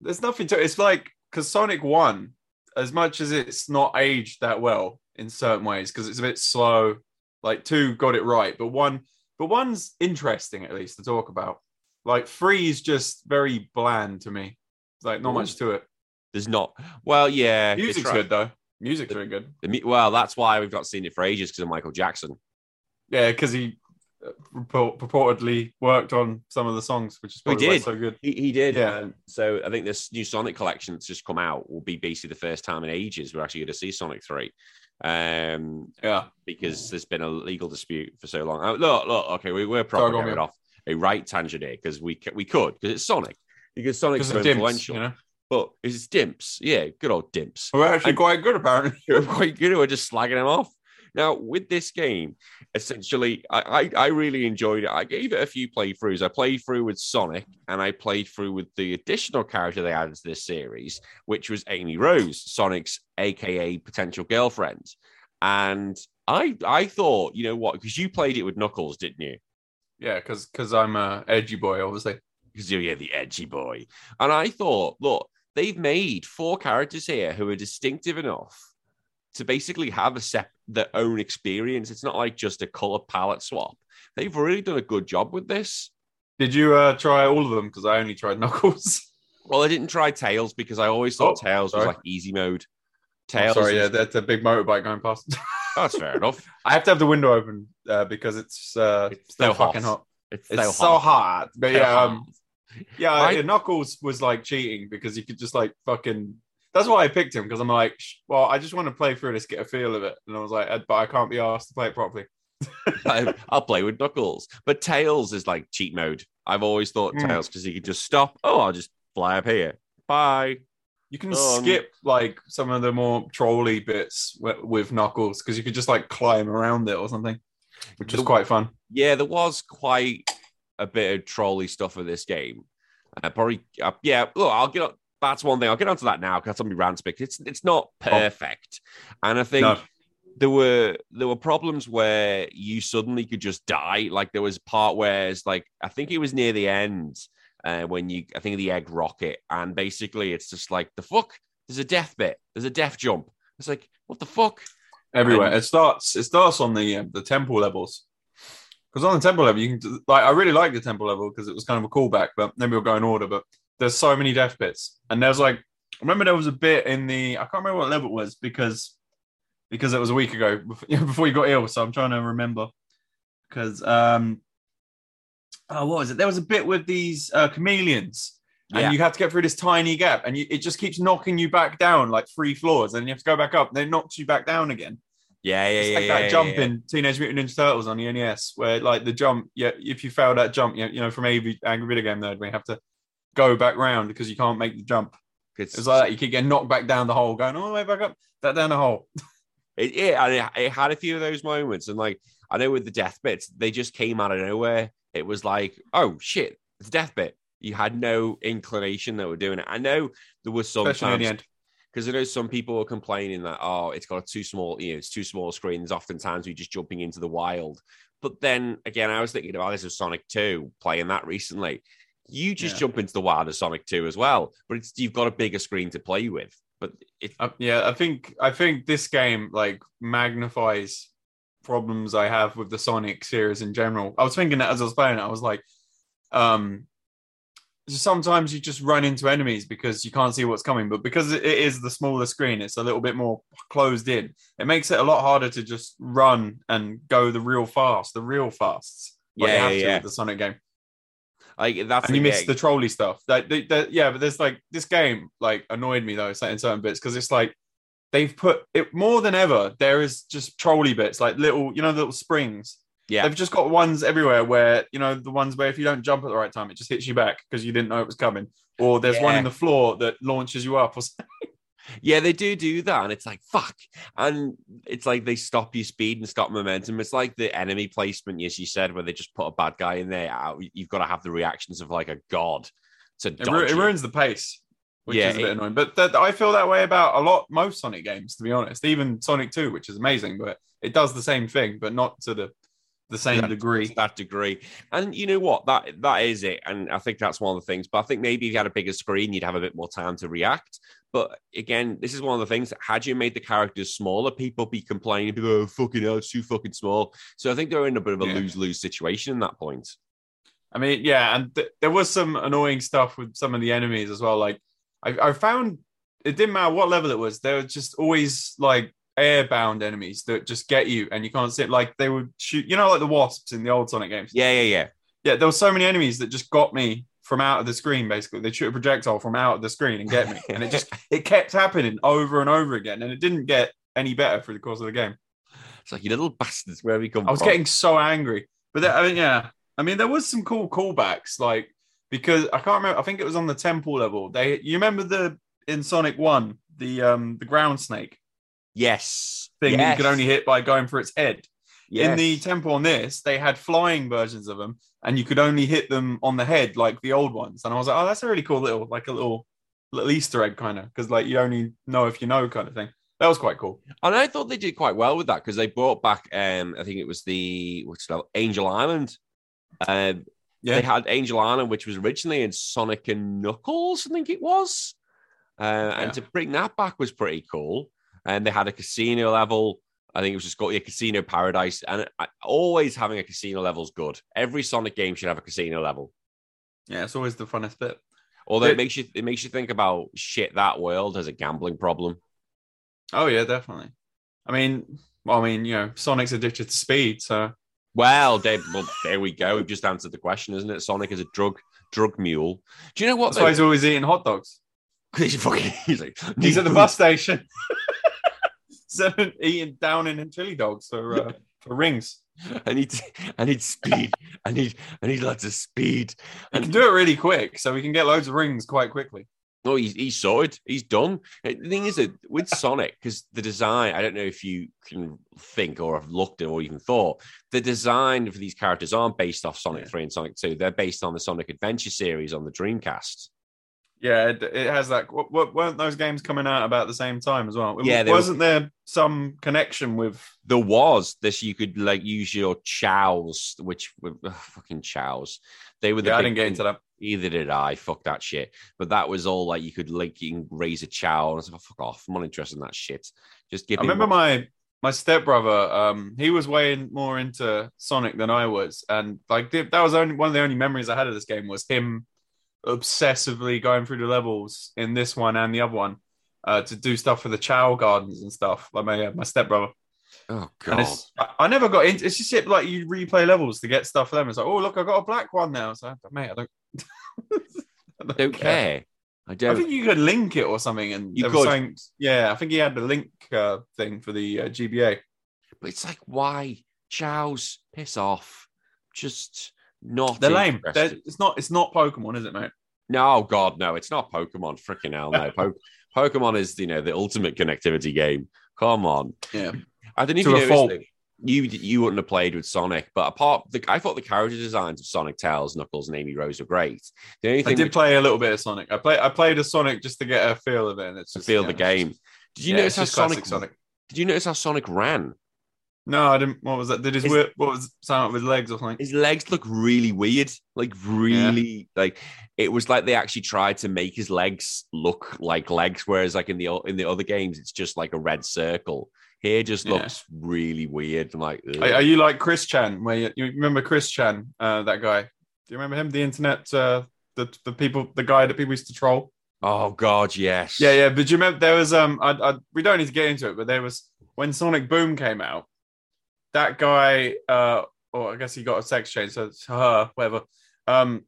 There's nothing to. It. It's like because Sonic One, as much as it's not aged that well in certain ways, because it's a bit slow. Like two got it right, but one, but one's interesting at least to talk about. Like three is just very bland to me. It's like not Ooh. much to it. There's not. Well, yeah. Music's try- good though. Music's really good. the Well, that's why we've not seen it for ages because of Michael Jackson. Yeah, because he purport- purportedly worked on some of the songs, which is probably why did. so good. He, he did. Yeah. Um, so I think this new Sonic collection that's just come out will be basically the first time in ages we're actually going to see Sonic 3. Um, Yeah. because there's been a legal dispute for so long. Oh, look, look, okay, we, we're probably going off a right tangent here because we we could because it's Sonic because Sonic's so of Dimps, influential. you know. But it's Dimps, yeah, good old Dimps. We're actually And- quite good apparently. We're quite good. We're just slagging him off. Now, with this game, essentially, I, I, I really enjoyed it. I gave it a few playthroughs. I played through with Sonic, and I played through with the additional character they added to this series, which was Amy Rose, Sonic's AKA potential girlfriend. And I I thought, you know what, because you played it with Knuckles, didn't you? Yeah, because because I'm a edgy boy, obviously. because you're yeah, the edgy boy. And I thought, look, they've made four characters here who are distinctive enough to basically have a sep- their own experience. It's not like just a color palette swap. They've really done a good job with this. Did you uh, try all of them? Because I only tried Knuckles. Well, I didn't try Tails because I always thought Oh, Tails was like easy mode. Oh, Tails, sorry, is- yeah, that's a big motorbike going past. that's fair enough. I have to have the window open uh, because it's uh, It's still so hot. fucking hot. It's, It's so so hot. hot. But So yeah, hot. um, yeah, I- yeah, Knuckles was like cheating because you could just like fucking. That's why I picked him because I'm like, well, I just want to play through this, get a feel of it, and I was like, but I can't be asked to play it properly. I- I'll play with Knuckles. But Tails is like cheat mode. I've always thought Mm. Tails because he could just stop. Oh, I'll just fly up here. Bye. You can Um, skip like some of the more trolly bits with, with Knuckles because you could just like climb around it or something, which is quite fun. Yeah, there was quite a bit of trolley stuff for this game. Uh, probably, uh, yeah. Look, I'll get. On, that's one thing. I'll get onto that now because that's on my rant because it's it's not perfect, and I think No. there were there were problems where you suddenly could just die. Like there was part where it's like I think it was near the end uh, when you I think the egg rocket, and basically it's just like the fuck. There's a death bit. There's a death jump. It's like what the fuck. Everywhere And- it starts. It starts on the uh, the temple levels. Because on the temple level, you can do- like I really like the temple level because it was kind of a callback, but maybe we'll go in order. But there's so many death bits, and there's like I remember there was a bit in the I can't remember what level it was because because it was a week ago before, you got ill, so I'm trying to remember because um oh what was it? There was a bit with these uh, chameleons. And Yeah. you have to get through this tiny gap, and you, it just keeps knocking you back down like three floors, and you have to go back up. And then it knocks you back down again. Yeah, yeah, It's yeah. like yeah, that yeah, jump yeah. in Teenage Mutant Ninja Turtles on the NES, where like the jump, yeah, if you fail that jump, you know, you know from AV Angry Video Game Nerd, we have to go back round because you can't make the jump. It's, It's like that. You keep getting knocked back down the hole, going all the way back up, back down the hole. It, yeah, and it, it had a few of those moments, and like I know with the death bits, they just came out of nowhere. It was like, oh shit, it's a death bit. You had no inclination that we're doing it. I know there was some Especially in the end. because I know some people were complaining that oh, it's got a too small, you know, it's too small screens. Oftentimes we're just jumping into the wild. But then again, I was thinking about this with Sonic 2, playing that recently. You just Yeah. jump into the wild of Sonic 2 as well, but it's you've got a bigger screen to play with. But it, Uh, yeah, I think I think this game like magnifies problems I have with the Sonic series in general. I was thinking that as I was playing it, I was like, um, sometimes you just run into enemies because you can't see what's coming, but because it is the smaller screen, it's a little bit more closed in. It makes it a lot harder to just run and go the real fast, the real fasts. Like you Yeah, have yeah, to yeah. with the Sonic game like that's and you the miss the trolley stuff. That, that- yeah, but there's like this game like annoyed me though in certain bits because it's like they've put it more than ever. There is just trolley bits like little, you know, little springs. yeah. They've just got ones everywhere where you know the ones where if you don't jump at the right time, it just hits you back because you didn't know it was coming. Or there's one in the floor that launches you up. Or something. Yeah, they do do that, and it's like fuck, and it's like they stop your speed and stop momentum. It's like the enemy placement, as you said, where they just put a bad guy in there. Uh, you've got to have the reactions of like a god to It, ru- it ruins the pace, which Yeah, is a bit it- annoying. But that, I feel that way about a lot most Sonic games, to be honest. Even Sonic Two, which is amazing, but it does the same thing, but not to the the same That- degree. that degree. And you know what? That that is it. And I think that's one of the things. But I think maybe if you had a bigger screen, you'd have a bit more time to react. But again, this is one of the things that had you made the characters smaller, people be complaining, people, oh fucking hell, it's too fucking small. So I think they're in a bit of a Yeah. lose-lose situation in that point. I mean, yeah, and th- there was some annoying stuff with some of the enemies as well. Like, I, I found it didn't matter what level it was; they were just always like airbound enemies that just get you, and you can't see it. Like they would shoot, you know, like the wasps in the old Sonic games. Yeah, yeah, yeah. Yeah, there were so many enemies that just got me from out of the screen. Basically, they shoot a projectile from out of the screen and get me, and it just it kept happening over and over again, and it didn't get any better through the course of the game. It's like you little bastards. Where have you come I was from? getting so angry. But I mean, yeah, I mean, there was some cool callbacks, like because I can't remember. I think it was on the temple level. They, you remember the in Sonic One, the um the ground snake yes thing that you yes. could only hit by going for its head. yes. In the temple on this, they had flying versions of them, and you could only hit them on the head like the old ones. And I was like, oh, that's a really cool little, like a little little Easter egg kind of, because like you only know if you know kind of thing. That was quite cool. And I thought they did quite well with that because they brought back, um, I think it was the what's it called? Angel Island. Um, Yeah. They had Angel Island, which was originally in Sonic and Knuckles, I think it was. Uh, Yeah. And to bring that back was pretty cool. And they had a casino level. I think it was just called a Casino Paradise. And I, always having a casino level is good. Every Sonic game should have a casino level. Yeah, it's always the funnest bit. Although it It- makes you it makes you think about shit that world has a gambling problem. Oh yeah, definitely. I mean, well, I mean, you know, Sonic's addicted to speed, so Well, there, well, there we go. We've just answered the question, isn't it? Sonic is a drug drug mule. Do you know what? that's why he's always eating hot dogs. he's fucking. He's like He's at the bus station, Seven, eating down in chili dogs for uh, for rings. I need, I need speed. I need, I need lots of speed. He can do it really quick, so we can get loads of rings quite quickly. No, he's he's sorted. He's done. Uh, The thing is that with Sonic, because the design, I don't know if you can think or have looked at or even thought, the design for these characters aren't based off Sonic Yeah. 3 and Sonic 2. They're based on the Sonic Adventure series on the Dreamcast. Yeah, it, it has that. What, what, weren't those games coming out about the same time as well? Yeah, they were- wasn't there some connection with? There was this, you could like use your Chaos, which were ugh, fucking chows. They were the Yeah, I didn't get into that. Either did I. Fuck that shit. But that was all like you could like you raise a Chao. And I was like, oh, fuck off. I'm not interested in that shit. Just give I me remember one- my my stepbrother, um, he was way more into Sonic than I was, and like that was only one of the only memories I had of this game was him obsessively going through the levels in this one and the other one uh, to do stuff for the Chao Gardens and stuff. Like my uh, my stepbrother, Oh god. I, I never got into. It's just it, like you replay levels to get stuff for them. It's like, oh look, I got a black one now. So mate, I don't. I don't care. I I don't. I think you could link it or something, and You could. something- yeah, I think he had the link uh, thing for the uh, GBA. But it's like, why? Chaos, piss off. Just not. They're lame. They're, it's not. It's not Pokemon, is it, mate? No, oh, God, no, it's not Pokemon. Freaking hell, no. Po- Pokemon is, you know, the ultimate connectivity game. Come on. Yeah. I don't know if you a noticed fault. that you you wouldn't have played with Sonic, but apart, the, I thought the character designs of Sonic, Tails, Knuckles, and Amy Rose were great. The only thing I did which- play a little bit of Sonic. I play. I played a Sonic just to get a feel of it. And it's to just, feel the game. Did you yeah, notice how Sonic, Sonic? Did you notice how Sonic ran? No, I didn't. What was that? Did his, His- what was sound up with his legs or something? His legs look really weird, like really like it was like they actually tried to make his legs look like legs, whereas like in the in the other games it's just like a red circle. Here just Yeah. looks really weird. I'm like. Are, are you like Chris Chan? Where you, you remember Chris Chan, uh, that guy? Do you remember him? The internet, uh, the the people, the guy that people used to troll. oh god, yes, Yeah, yeah. But do you remember there was um, I, I we don't need to get into it, but there was when Sonic Boom came out, that guy, uh, or I guess he got a sex change, so it's her, whatever. Um,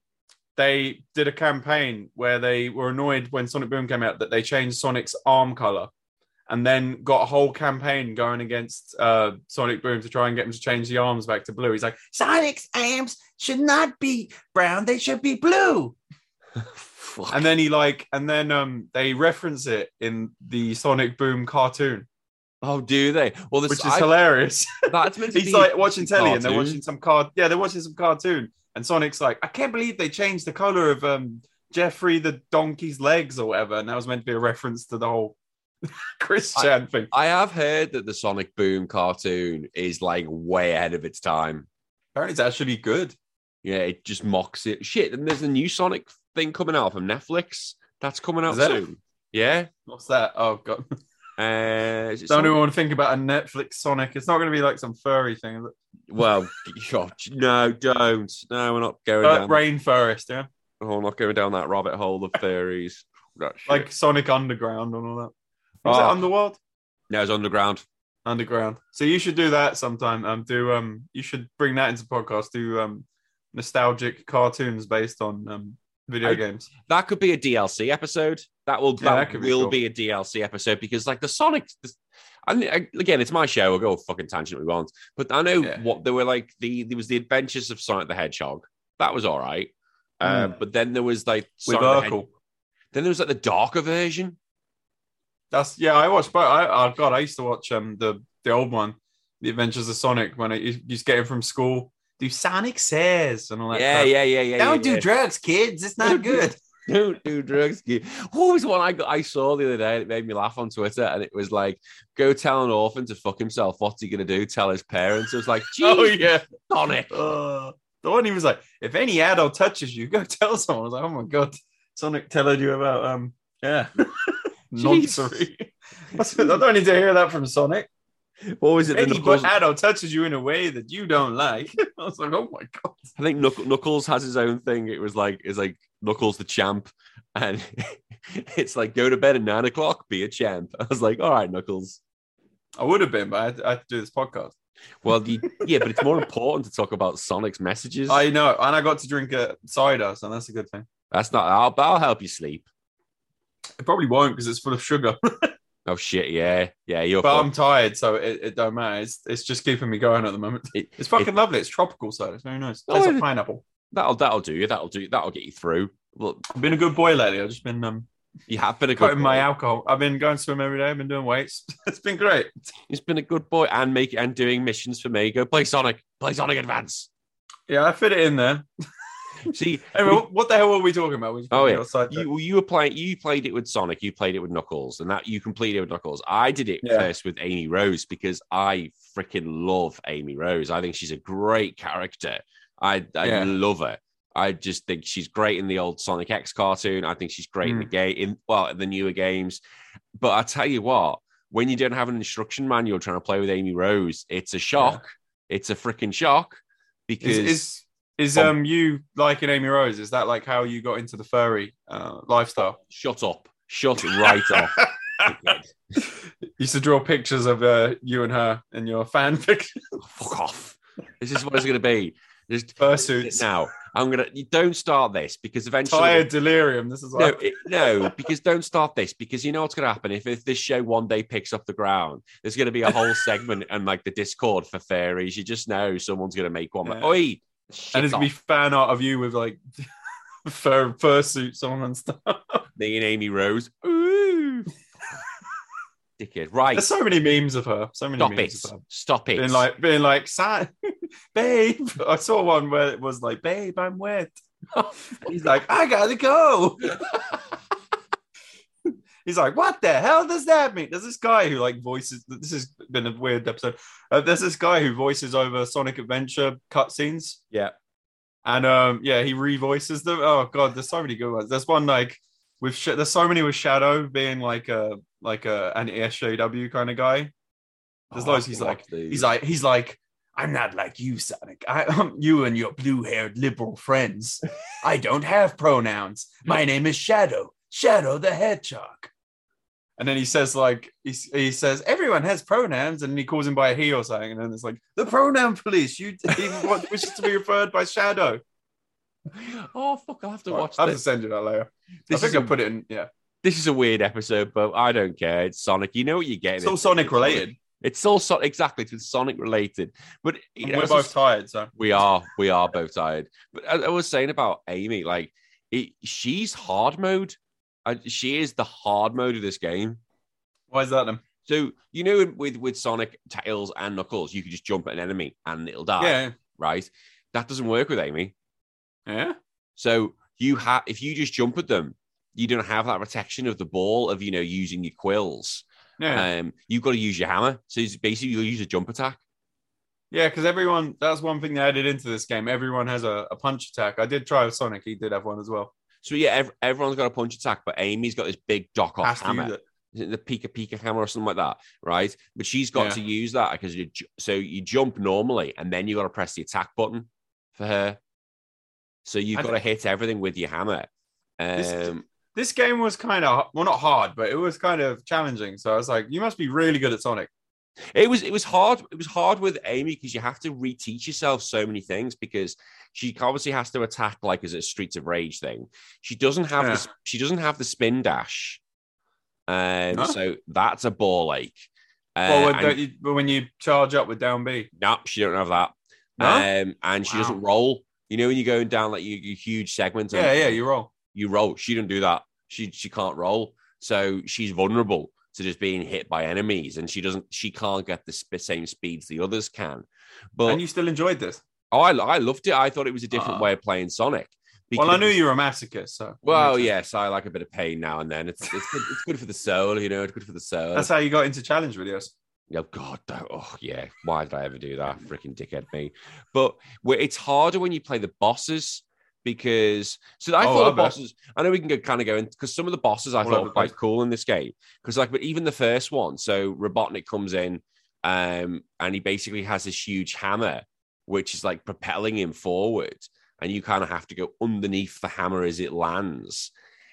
they did a campaign where they were annoyed when Sonic Boom came out that they changed Sonic's arm color, and then got a whole campaign going against uh, Sonic Boom to try and get him to change the arms back to blue. He's like, Sonic's arms should not be brown; they should be blue. And then he like, and then um, they reference it in the Sonic Boom cartoon, oh, do they? Well, this which is I- hilarious. that's meant to He's be like watching telly, and they're watching some card. Yeah, they're watching some cartoon, and Sonic's like, I can't believe they changed the color of um Jeffrey the donkey's legs or whatever, and that was meant to be a reference to the whole Chris I- Chan thing. I have heard that the Sonic Boom cartoon is like way ahead of its time. Apparently, it's actually good. Yeah, it just mocks it. Shit, and there's a new Sonic thing coming out from Netflix. That's coming out soon. Yeah. What's that? Oh god, Uh, don't even want to think about a Netflix Sonic. It's not going to be like some furry thing, is it? Well, God, no, don't. No, we're not going Uh, down. Rainforest, yeah, Oh, we're not going down that rabbit hole of theories. Like Sonic Underground and all that. Was Oh. it Underworld? no, it's underground. Underground. So you should do that sometime. Um, do um, you should bring that into podcast. Do um, nostalgic cartoons based on um video I- games. That could be a DLC episode. That will Yeah, that, that could be will cool. be a DLC episode because like the Sonic. The, and again, it's my show. We'll go fucking tangent we want. But I know Yeah. what there were like. The there was the Adventures of Sonic the Hedgehog. That was all right. Uh, but then there was like With Sonic the Urkel. Then there was like the darker version. That's yeah. I watched, but I oh god, I used to watch um the the old one, The Adventures of Sonic, when I used used to get him from school. Do Sonic says and all that. Yeah, crap. yeah, yeah, yeah. Don't yeah, do yeah. drugs, kids. It's not good. Don't do drugs. kid. What was one I got? I saw the other day. and It made me laugh on Twitter, and it was like, "Go tell an orphan to fuck himself. What's he gonna do? Tell his parents?" It was like, oh yeah. Sonic." Uh, the one he was like, if any adult touches you, go tell someone. I was like, oh my god, Sonic telling you about um yeah. Nonsense. I don't need to hear that from Sonic. What was it? Any Knuckles, adult touches you in a way that you don't like. I was like, oh my god. I think Knuck- Knuckles has his own thing. It was like, it's like Knuckles the champ, and it's like, go to bed at nine o'clock, be a champ. I was like, all right, Knuckles. I would have been, but I had, I had to do this podcast. Well, the, yeah, but it's more important to talk about Sonic's messages. I know, and I got to drink a cider, so that's a good thing. That's not. I'll, I'll help you sleep. It probably won't because it's full of sugar, Oh shit! Yeah, yeah. You're. but fucked. I'm tired, so it, it don't matter. It's, it's just keeping me going at the moment. It- It's fucking lovely. It's tropical so It's very nice. Oh, Tastes it- like pineapple. That'll that'll do you. That'll do. That'll get you through. Well, I've been a good boy lately. I've just been um you have been a good. cutting my alcohol. I've been going to swim every day. I've been doing weights. it's been great. It's been a good boy and make and doing missions for me. Go play Sonic. Play Sonic Advance. Yeah, I fit it in there. See, what- the hell were we talking about? We Oh, yeah. you you were playing. You played it with Sonic. You played it with Knuckles, and that you completed it with Knuckles. I did it Yeah. first with Amy Rose because I freaking love Amy Rose. I think she's a great character. I I Yeah. love her. I just think she's great in the old Sonic X cartoon. I think she's great in the Mm. game in well in the newer games. But I tell you what, when you don't have an instruction manual trying to play with Amy Rose, it's a shock. It's a freaking shock because Is is, is Um, you liking Amy Rose? Is that like how you got into the furry uh, lifestyle? shut up, shut right up. used to draw pictures of uh, you and her in your fan fiction Fuck off. This is what it's going to be. Just fursuits. now. I'm gonna. You don't start this because eventually. Tired delirium. This is No, it, no, because don't start this because you know what's going to happen if, if this show one day picks up the ground. There's going to be a whole segment and like the Discord for fairies. You just know someone's going to make one. Like, Oi, and it's gonna be fan art of you with like fur fursuits on and stuff. me and Amy Rose. Ooh, dickhead. Right, There's so many memes of her. So many stop it. memes of her. Stop it. Being like, being like, "Sa- babe. I saw one where it was like, babe, I'm wet. He's like, I gotta go. He's like, what the hell does that mean? There's this guy who like voices. This has been a weird episode. Uh, there's this guy who voices over Sonic Adventure cutscenes, yeah. and um, yeah, he revoices them. Oh god, there's so many good ones. There's one like with sh- there's so many with Shadow being like a like a an SJW kind of guy. There's Oh, loads. He's like, the- he's like, he's like, I'm not like you, Sonic. I, um, you and your blue-haired liberal friends. I don't have pronouns. My name is Shadow, Shadow the Hedgehog. And then he says, like, he, he says, everyone has pronouns, and he calls him by a he or something. And then it's like, the pronoun police. You he want- wishes to be referred by Shadow. Oh fuck! I'll have to watch I'll have to send you that later. This I is think I put it in. Yeah, This is a weird episode, but I don't care. It's Sonic. You know what you're getting. it's all Sonic related. It's all so- exactly it's Sonic related. But you know, We're both just- tired, so we are we are both tired. But I, I was saying about Amy, like it, she's hard mode. Uh, she is the hard mode of this game. why is that then? So you know, with with Sonic, Tails, and Knuckles, you can just jump at an enemy and it'll die. Yeah, Right. That doesn't work with Amy. yeah. So you have if you just jump at them, you don't have that protection of the ball of you know using your quills. Yeah. Um, you've got to use your hammer. So it's basically you'll use a jump attack. Yeah, because everyone, that's one thing they added into this game. Everyone has a, a punch attack. I did try with Sonic, he did have one as well. So yeah, ev- everyone's got a punch attack, but Amy's got this big dock off Has hammer. the Piko Piko hammer or something like that, right? But she's got Yeah. to use that because you ju- so you jump normally and then you got to press the attack button for her. So you've I got to hit everything with your hammer. This- Um, This game was kind of, well, not hard, but it was kind of challenging. So I was like, you must be really good at Sonic. It was it was hard. It was hard with Amy because you have to reteach yourself so many things because she obviously has to attack like as a Streets of Rage thing. She doesn't have Yeah. the she doesn't have the spin dash. Um, No? so that's a ball ache. Uh, well, when, and- you, when you charge up with down B. No, she don't have that. No? Um, and she Wow. doesn't roll. You know when you're going down like you, you huge segments. Yeah, yeah, you roll. you roll. She don't do that. She she can't roll, so she's vulnerable to just being hit by enemies, and she doesn't. She can't get the sp- same speeds the others can. But and you still enjoyed this. oh, I, I loved it. I thought it was a different Ah. way of playing Sonic. Well, I knew you were a masochist, so. Well, yes, I like a bit of pain now and then. It's it's good, it's good for the soul, you know. It's good for the soul. That's how you got into challenge videos. Oh God! Oh yeah. Why did I ever do that? Freaking dickhead me. But it's harder when you play the bosses because so I Oh, thought I the bet. bosses. I know we can go kind of go in because some of the bosses I thought were quite cool in this game. Because like, but even the first one, so Robotnik comes in, um, and he basically has this huge hammer, which is like propelling him forward, and you kind of have to go underneath the hammer as it lands.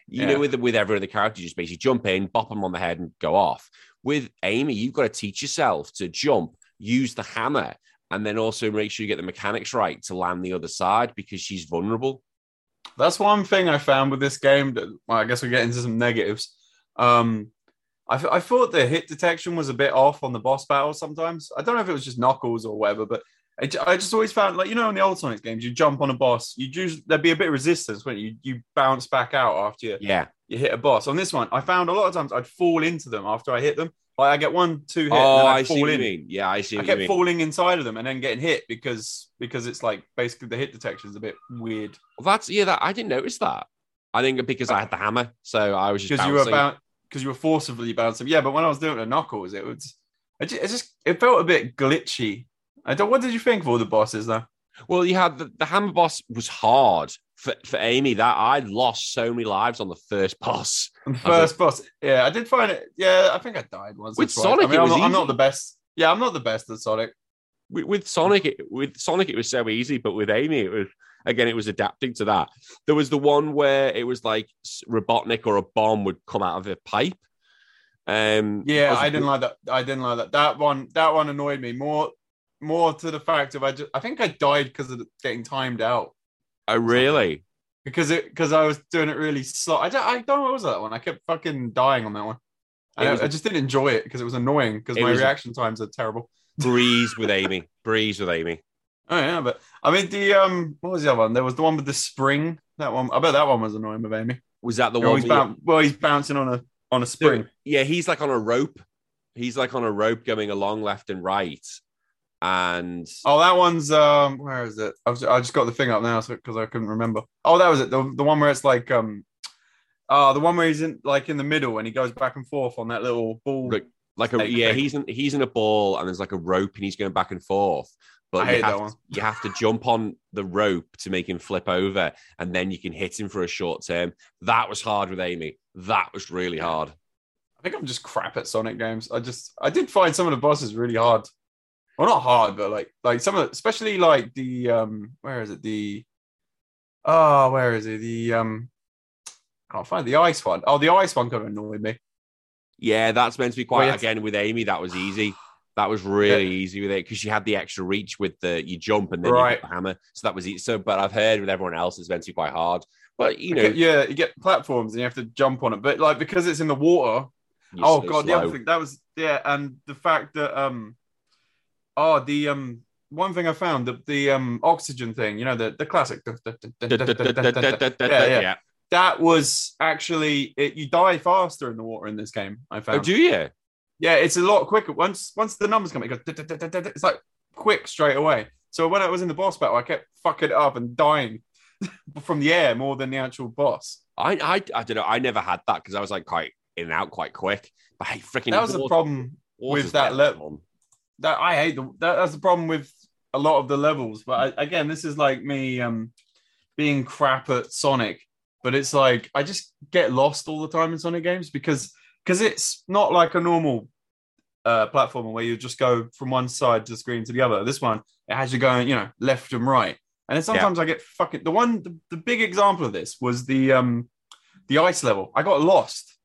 You Yeah. know, with with every other character, you just basically jump in, bop them on the head, and go off. With Amy, you've got to teach yourself to jump, use the hammer, and then also make sure you get the mechanics right to land the other side because she's vulnerable. That's one thing I found with this game. That, well, I guess we get into some negatives. Um, I, th- I thought the hit detection was a bit off on the boss battles sometimes. I don't know if it was just knuckles or whatever, but I, I just always found like you know in the old Sonic games, you jump on a boss, you usually there'd be a bit of resistance when you you bounce back out after you, Yeah. you hit a boss. On this one, I found a lot of times I'd fall into them after I hit them. Like I get one, two hit, Oh, I I'd see what you mean. Yeah, I see I kept falling inside of them and then getting hit because because it's like basically the hit detection is a bit weird Well, that's yeah. That I didn't notice that. I think because I had the hammer, so I was just because you were about because you were forcibly bouncing. Yeah, but when I was doing the knuckles, it was it just, it just it felt a bit glitchy. I don't. What did you think of all the bosses though? Well, you had the, the hammer boss was hard for, for Amy. That I lost so many lives on the first boss. First boss, yeah, I did find it. Yeah, I think I died once. With. Sonic, I mean, it I'm, not, I'm not the best. Yeah, I'm not the best at Sonic. With, with Sonic, it, with Sonic, it was so easy, but with Amy, it was again, it was adapting to that. There was the one where it was like Robotnik or a bomb would come out of a pipe. Um, Yeah, was- I didn't like that. I didn't like that. That one, that one annoyed me more, more to the fact of I just, I think I died because of getting timed out Oh, really? because it because I was doing it really slow. I don't, I don't know what was that one. I kept fucking dying on that one. I, was- I just didn't enjoy it because it was annoying because my reaction times are terrible. Breeze with Amy. Breeze with Amy. Oh yeah, but I mean the um, what was the other one? There was the one with the spring. That one, I bet that one was annoying with Amy. Was that the Oh, one? he's boun- well, he's bouncing on a on a spring. Yeah, he's like on a rope. He's like on a rope going along left and right. And Oh, that one's um, where is it? I've, I just got the thing up now because I couldn't remember. Oh, that was it. The, the one where it's like um, oh, the one where he's in like in the middle and he goes back and forth on that little ball. Right. like a yeah, thing. he's in he's in a ball and there's like a rope and he's going back and forth. But I you have, one. you have to jump on the rope to make him flip over, and then you can hit him for a short term. That was hard with Amy. That was really hard. I think I'm just crap at Sonic games. I just I did find some of the bosses really hard. Well, not hard, but like like some of especially like the um, where is it? The oh, where is it? The um, I can't find the ice one. Oh, the ice one kind of annoyed me. Yeah, that's meant to be quite Well, yes. again with Amy. That was easy. That was really easy with it because she had the extra reach with the you jump and then you Right. the hammer. So that was easy. So, but I've heard with everyone else it's meant to be quite hard. But you know, Okay, yeah, you get platforms and you have to jump on it, but like because it's in the water, oh god, the other slow. thing that was yeah, and the fact that um, oh the um, one thing I found the the um oxygen thing, you know the the classic, yeah, yeah. That was actually it, you die faster in the water in this game. I found. Oh, do you? yeah, it's a lot quicker once once the numbers come, it goes, it's like quick straight away. So when I was in the boss battle, I kept fucking up and dying from the air more than the actual boss. I, I, I don't know. I never had that because I was like quite in and out quite quick. But hey, freaking That was the problem with that level. That I hate the that, that's the problem with a lot of the levels. But I, again, this is like me um being crap at Sonic, but it's like I just get lost all the time in Sonic games because because it's not like a normal uh platformer where you just go from one side to the screen to the other. This one it has you going, you know, left and right. And then sometimes I get fucking the one the, the big example of this was the um the ice level. I got lost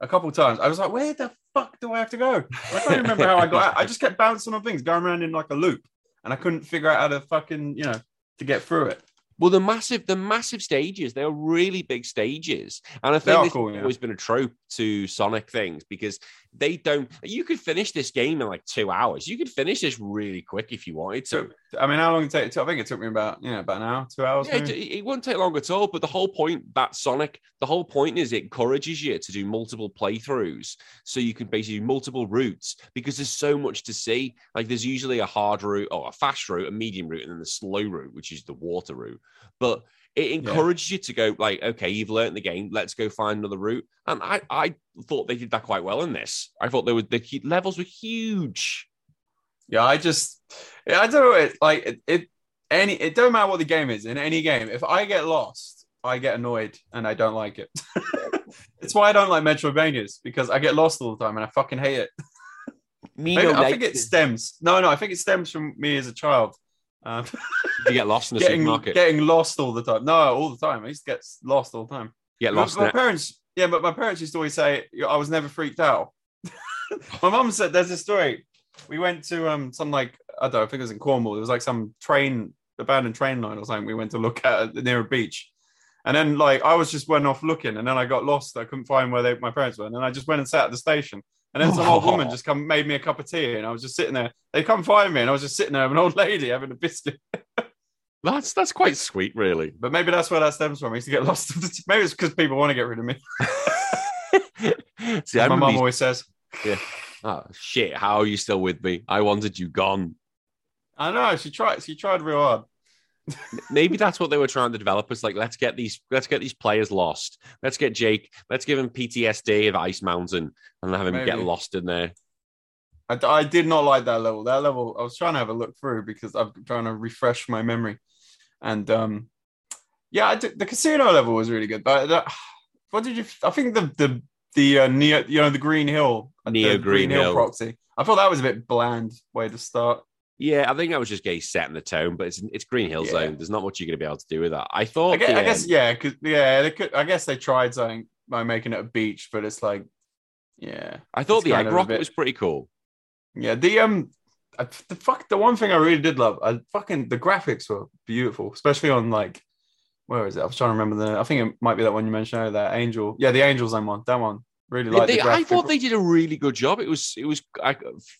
a couple times. I was like, where the fuck do I have to go? I can't remember how I got out. I just kept bouncing on things, going around in like a loop, and I couldn't figure out how to fucking, you know, to get through it. Well, the massive, the massive stages, they are really big stages, and I think this cool, yeah. always been a trope to Sonic things because they don't. You could finish this game in like two hours. You could finish this really quick if you wanted to. So, I mean, how long did it take? I think it took me about, you know, about an hour, two hours. Yeah, it, it won't take long at all. But the whole point that Sonic, the whole point is it encourages you to do multiple playthroughs, so you can basically do multiple routes because there's so much to see. Like there's usually a hard route or a fast route, a medium route, and then the slow route, which is the water route. But it encourages you to go like, okay, you've learned the game. Let's go find another route. And I, I thought they did that quite well in this. I thought there was the levels were huge. Yeah, I just, I don't know. It like it, it, any, it don't matter what the game is in any game. If I get lost, I get annoyed and I don't like it. it's why I don't like Metroidvanias because I get lost all the time and I fucking hate it. Maybe, I think it stems. No, no, I think it stems from me as a child. Um, you get lost in the getting supermarket. getting lost all the time. No, all the time. I used to get lost all the time. get My- lost. My, it. parents, yeah, but my parents used to always say I was never freaked out. my mum said there's a story. We went to um some like I don't know, I think it was in Cornwall. It was like some train abandoned train line or something. We went to look at near a beach. And then like I was just went off looking and then I got lost. I couldn't find where they, my parents were. And then I just went and sat at the station. And then some old woman just come made me a cup of tea and I was just sitting there. They come find me and I was just sitting there with an old lady having a biscuit. That's that's quite sweet, really. But maybe that's where that stems from. I used to get lost. maybe it's because people want to get rid of me. See, my mum always says. "Yeah, oh shit, how are you still with me? I wanted you gone. I know she tried. She tried real hard. Maybe that's what they were trying to develop. Is like, let's get these, let's get these players lost. Let's get Jake. Let's give him PTSD of Ice Mountain and have him get lost in there. I, I did not like that level. That level, I was trying to have a look through because I'm trying to refresh my memory, and um, yeah, I did, the casino level was really good. But uh, what did you? I think the the the uh, neo, you know, the Green Hill, uh, Neo the Green Hill. proxy. I thought that was a bit bland way to start. Yeah, I think that was just getting set in the tone, but it's it's Green Hill Yeah. Zone. There's not much you're going to be able to do with that. I thought. I guess, I guess yeah, because yeah, they could. I guess they tried something by making it a beach, but it's like, yeah, I thought the egg rocket bit- was pretty cool. yeah. The um, I, the fuck, the one thing I really did love, I fucking the graphics were beautiful, especially on like, where is it? I was trying to remember the. I think it might be that one you mentioned, earlier, that Angel. Yeah, the Angel Zone one. That one really like. they- the I thought they did a really good job. It was it was I,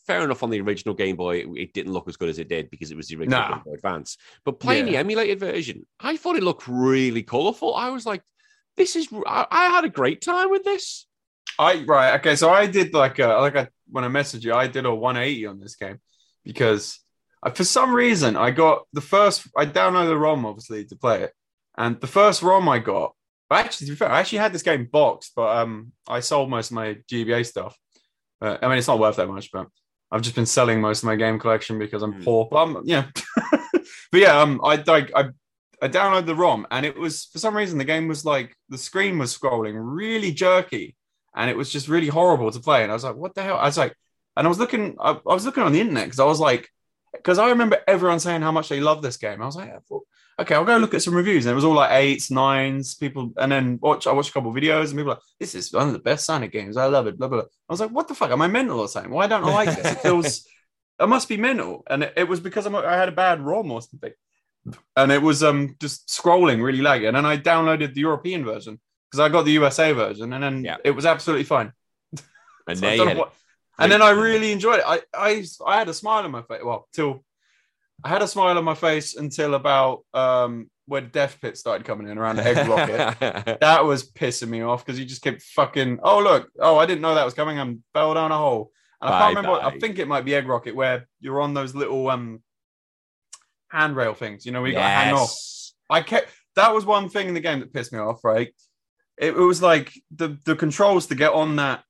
fair enough on the original Game Boy. It, it didn't look as good as it did because it was the original Nah. Game Boy Advance. But playing the emulated version, I thought it looked really colourful. I was like, this is. I, I had a great time with this. I right okay, so I did like a like I when I messaged you, I did a 180 on this game because I, for some reason I got the first I downloaded the ROM obviously to play it, and the first ROM I got. Actually, to be fair, I actually had this game boxed, but um, I sold most of my GBA stuff. Uh, I mean, it's not worth that much, but I've just been selling most of my game collection because I'm Hmm. poor. But I'm, yeah, but yeah, um, I like I I downloaded the ROM, and it was for some reason the game was like the screen was scrolling really jerky, and it was just really horrible to play. And I was like, what the hell? I was like, and I was looking, I, I was looking on the internet because I was like, because I remember everyone saying how much they love this game. I was like, okay, I'll go look at some reviews, and it was all like eights, nines, people, and then watch. I watched a couple of videos, and people were like, this is one of the best Sonic games. I love it. Blah blah. blah. I was like, what the fuck? Am I mental or something? Why don't I like this? It feels. I must be mental, and it, it was because I'm, I had a bad ROM or something, and it was um just scrolling really laggy. And then I downloaded the European version because I got the USA version, and then Yeah. it was absolutely fine. And So had what- and then I really enjoyed it. I, I I had a smile on my face. Well, till I had a smile on my face until about um when Death Pit started coming in around the egg rocket. That was pissing me off because you just kept fucking. Oh look! Oh, I didn't know that was coming. I'm fell down a hole. And I can't remember. I think it might be Egg Rocket where you're on those little um handrail things. You know, we got to hang off. I kept that was one thing in the game that pissed me off. Right, it, it was like the the controls to get on that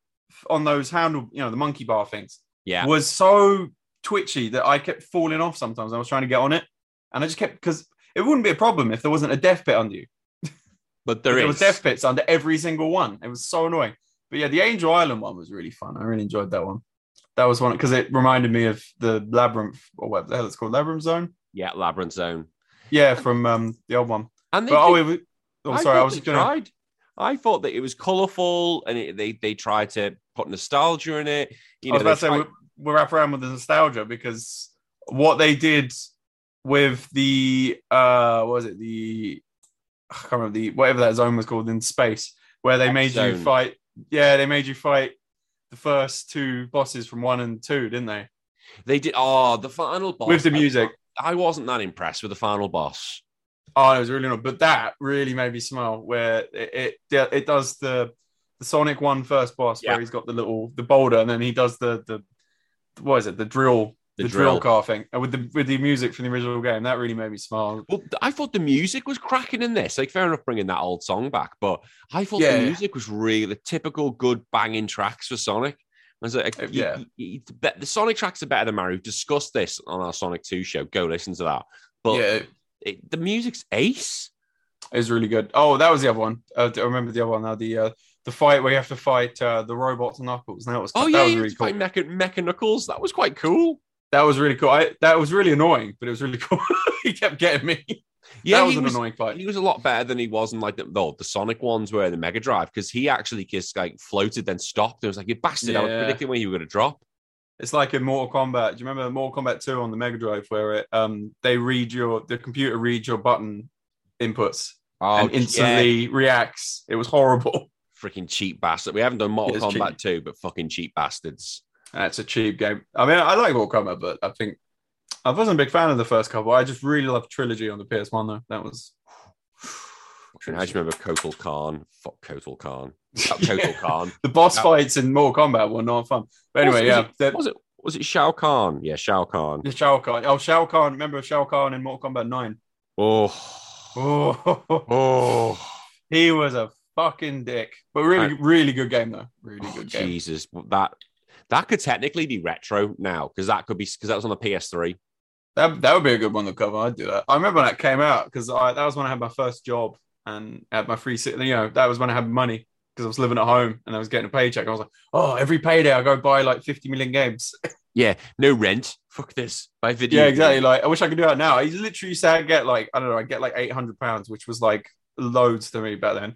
on those handle, you know, the monkey bar things Yeah. was so twitchy that I kept falling off sometimes. I was trying to get on it, and I just kept because it wouldn't be a problem if there wasn't a death pit under you. But There, there was death pits under every single one. It was so annoying. But yeah, the Angel Island one was really fun. I really enjoyed that one. That was one because it reminded me of the labyrinth or what the hell it's called, labyrinth zone. Yeah, Labyrinth Zone. Yeah, from um the old one. And they But oh, it oh I sorry, I thought was just gonna. tried. I thought that it was colourful and it, they they tried to put nostalgia in it. You I was know, about to say we, wrap around with the nostalgia because what they did with the uh what was it the I can't remember the whatever that zone was called in space where they X made you fight yeah they made you fight the first two bosses from one and two didn't they they did. Oh, the final boss with the I- music I wasn't that impressed with the final boss. oh it was really not but that really made me smile where it it, it does the the Sonic one first boss Yeah. where he's got the little the boulder and then he does the the what is it the drill The, the, drill. drill. car thing and with the with the music from the original game that really made me smile Well, I thought the music was cracking in this. Like, fair enough, bringing that old song back, but I thought Yeah. the music was really the typical good banging tracks for Sonic. I was like, Uh, yeah. you- you- the Sonic tracks are better than Mario. We've discussed this on our Sonic Two show. Go listen to that. But yeah it, the music's ace. it was really good oh that was the other one uh, I remember the other one now the uh the fight where you have to fight uh, the robot Knuckles that was Oh that yeah, was you really cool fight Mecha, Mecha Knuckles. That was quite cool. that was really cool I, that was really annoying but it was really cool he kept getting me Yeah, that was an was, annoying fight he was a lot better than he was in like the, the, the Sonic ones were the Mega Drive because he actually just like floated then stopped. It was like you bastard. I was predicting when you were going to drop. It's like in Mortal Kombat. Do you remember Mortal Kombat 2 on the Mega Drive where it um they read your the computer reads your button inputs Oh, and instantly reacts? It was horrible. Freaking cheap bastard. We haven't done Mortal It Kombat cheap. 2, but fucking cheap bastards. That's a cheap game. I mean, I like Mortal Kombat, but I think I wasn't a big fan of the first couple. I just really loved Trilogy on the PS1 though. That was And I just remember Kotal Kahn. Fuck Kotal Kahn. Kotal Yeah. Kahn. the boss Yeah. fights in Mortal Kombat were not fun. But anyway, Was- yeah, was the, Was it was it Shao Kahn? Yeah, Shao Kahn. the Shao Kahn. Oh, Shao Kahn. Remember Shao Kahn in Mortal Kombat 9? Oh. Oh, Oh. he was a fucking dick. But really, really good game though. Really Oh, good game. Jesus, that That could technically be retro now because that could be because that was on the PS3. That that would be a good one to cover. I'd do that. I remember when that came out because that was when I had my first job and had my free. You know, that was when I had money because I was living at home and I was getting a paycheck. I was like, oh, every payday I go buy like 50 million games. Yeah, no rent. Fuck this. Buy video. yeah, exactly. Like, I wish I could do that now. I literally used I get like, I don't know, I get like 800 pounds, which was like loads to me back then.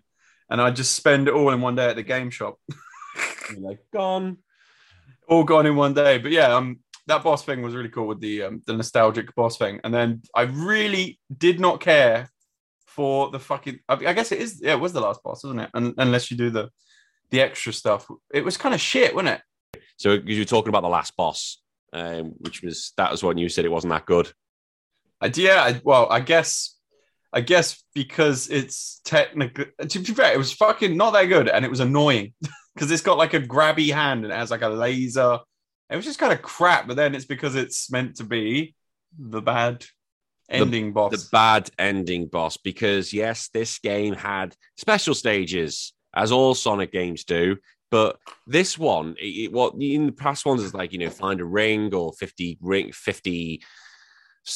And I just spend it all in one day at the game shop. like, gone. All gone in one day. But yeah, um, that boss thing was really cool with the um, the nostalgic boss thing. And then I really did not care for the fucking. I guess it is. Yeah, it was the last boss, wasn't it? And, unless you do the the extra stuff, it was kind of shit, wasn't it? So you were talking about the last boss, um, which was that was when you said it wasn't that good. I, yeah, I, well, I guess, I guess because it's technically to be fair, it was fucking not that good, and it was annoying because it's got like a grabby hand and it has like a laser. It was just kind of crap, but then it's because it's meant to be the bad ending the, boss. The bad ending boss, because yes, this game had special stages, as all Sonic games do. But this one, it, what in the past ones is like you know find a ring or fifty ring fifty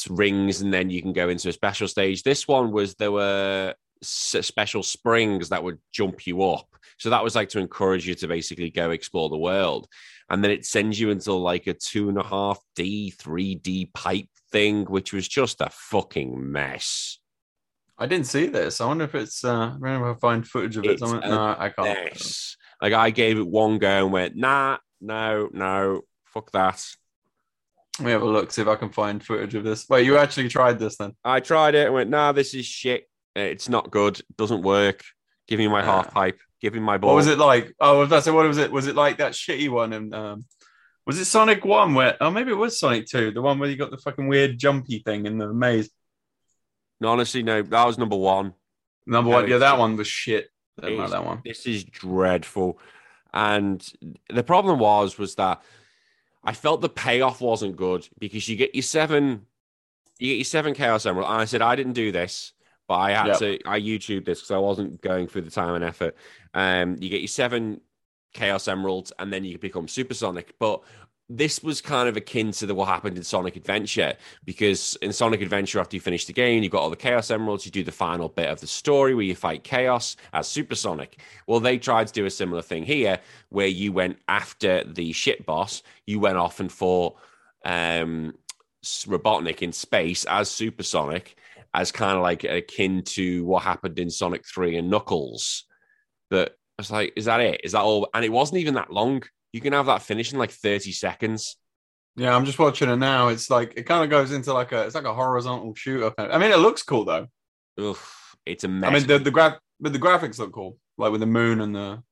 rings, and then you can go into a special stage. This one was there were special springs that would jump you up. So that was like to encourage you to basically go explore the world. And then it sends you into like a two and a half D, 3D pipe thing, which was just a fucking mess. I didn't see this. I wonder if it's. Uh, I if I find footage of it. No, I can't. Mess. Like I gave it one go and went, nah, no, no, fuck that. Let me have a look, see if I can find footage of this. Wait, you actually tried this then? I tried it and went, nah, this is shit. It's not good. It doesn't work. Give me my yeah. half pipe. Give me my ball. What was it like? Oh, that's what was it? Was it like that shitty one? And um, was it Sonic One? Where? Oh, maybe it was Sonic Two, the one where you got the fucking weird jumpy thing in the maze. No, honestly, no. That was number one. Number one, yeah, that one was shit like that one. This is dreadful. And the problem was was that I felt the payoff wasn't good because you get your seven, you get your seven chaos emerald. And I said I didn't do this, but I had yep. to. I YouTube this because I wasn't going through the time and effort. Um, you get your seven chaos emeralds, and then you become supersonic. But this was kind of akin to the, what happened in Sonic Adventure because in Sonic Adventure, after you finish the game, you've got all the Chaos Emeralds. You do the final bit of the story where you fight Chaos as Supersonic. Well, they tried to do a similar thing here where you went after the ship boss. You went off and fought um, Robotnik in space as Supersonic, as kind of like akin to what happened in Sonic Three and Knuckles. But I was like, is that it? Is that all? And it wasn't even that long you can have that finish in like 30 seconds. Yeah, I'm just watching it now. It's like it kind of goes into like a it's like a horizontal shooter. I mean, it looks cool though. Oof, it's a mess. I mean, the the graph, but the graphics look cool, like with the moon and the.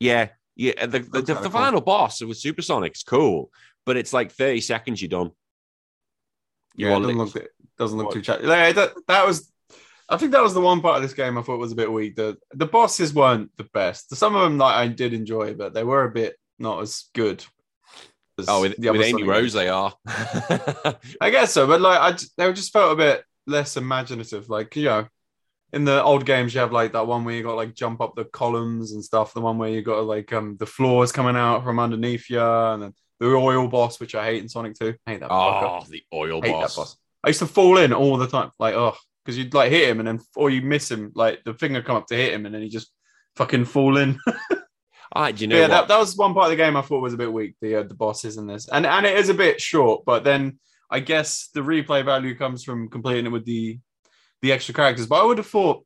Yeah, yeah. The the, the, the cool. final boss with Supersonic's cool, but it's like 30 seconds. You're done. You yeah, it doesn't look doesn't look too chat. Like, that, that was I think that was the one part of this game I thought was a bit weak. The the bosses weren't the best. Some of them like I did enjoy, but they were a bit not as good. As oh, with, with Amy Rose, they are. I guess so, but like I, they just felt a bit less imaginative. Like you know, in the old games, you have like that one where you got like jump up the columns and stuff. The one where you got like um the floors coming out from underneath you, and then the oil boss, which I hate in Sonic Two. I hate that. Oh, the oil boss. boss. I used to fall in all the time. Like oh, because you'd like hit him and then or you miss him. Like the finger come up to hit him and then he just fucking fall in. Do you know? Yeah, that, that was one part of the game I thought was a bit weak. The uh, the bosses in this, and and it is a bit short. But then I guess the replay value comes from completing it with the the extra characters. But I would have thought.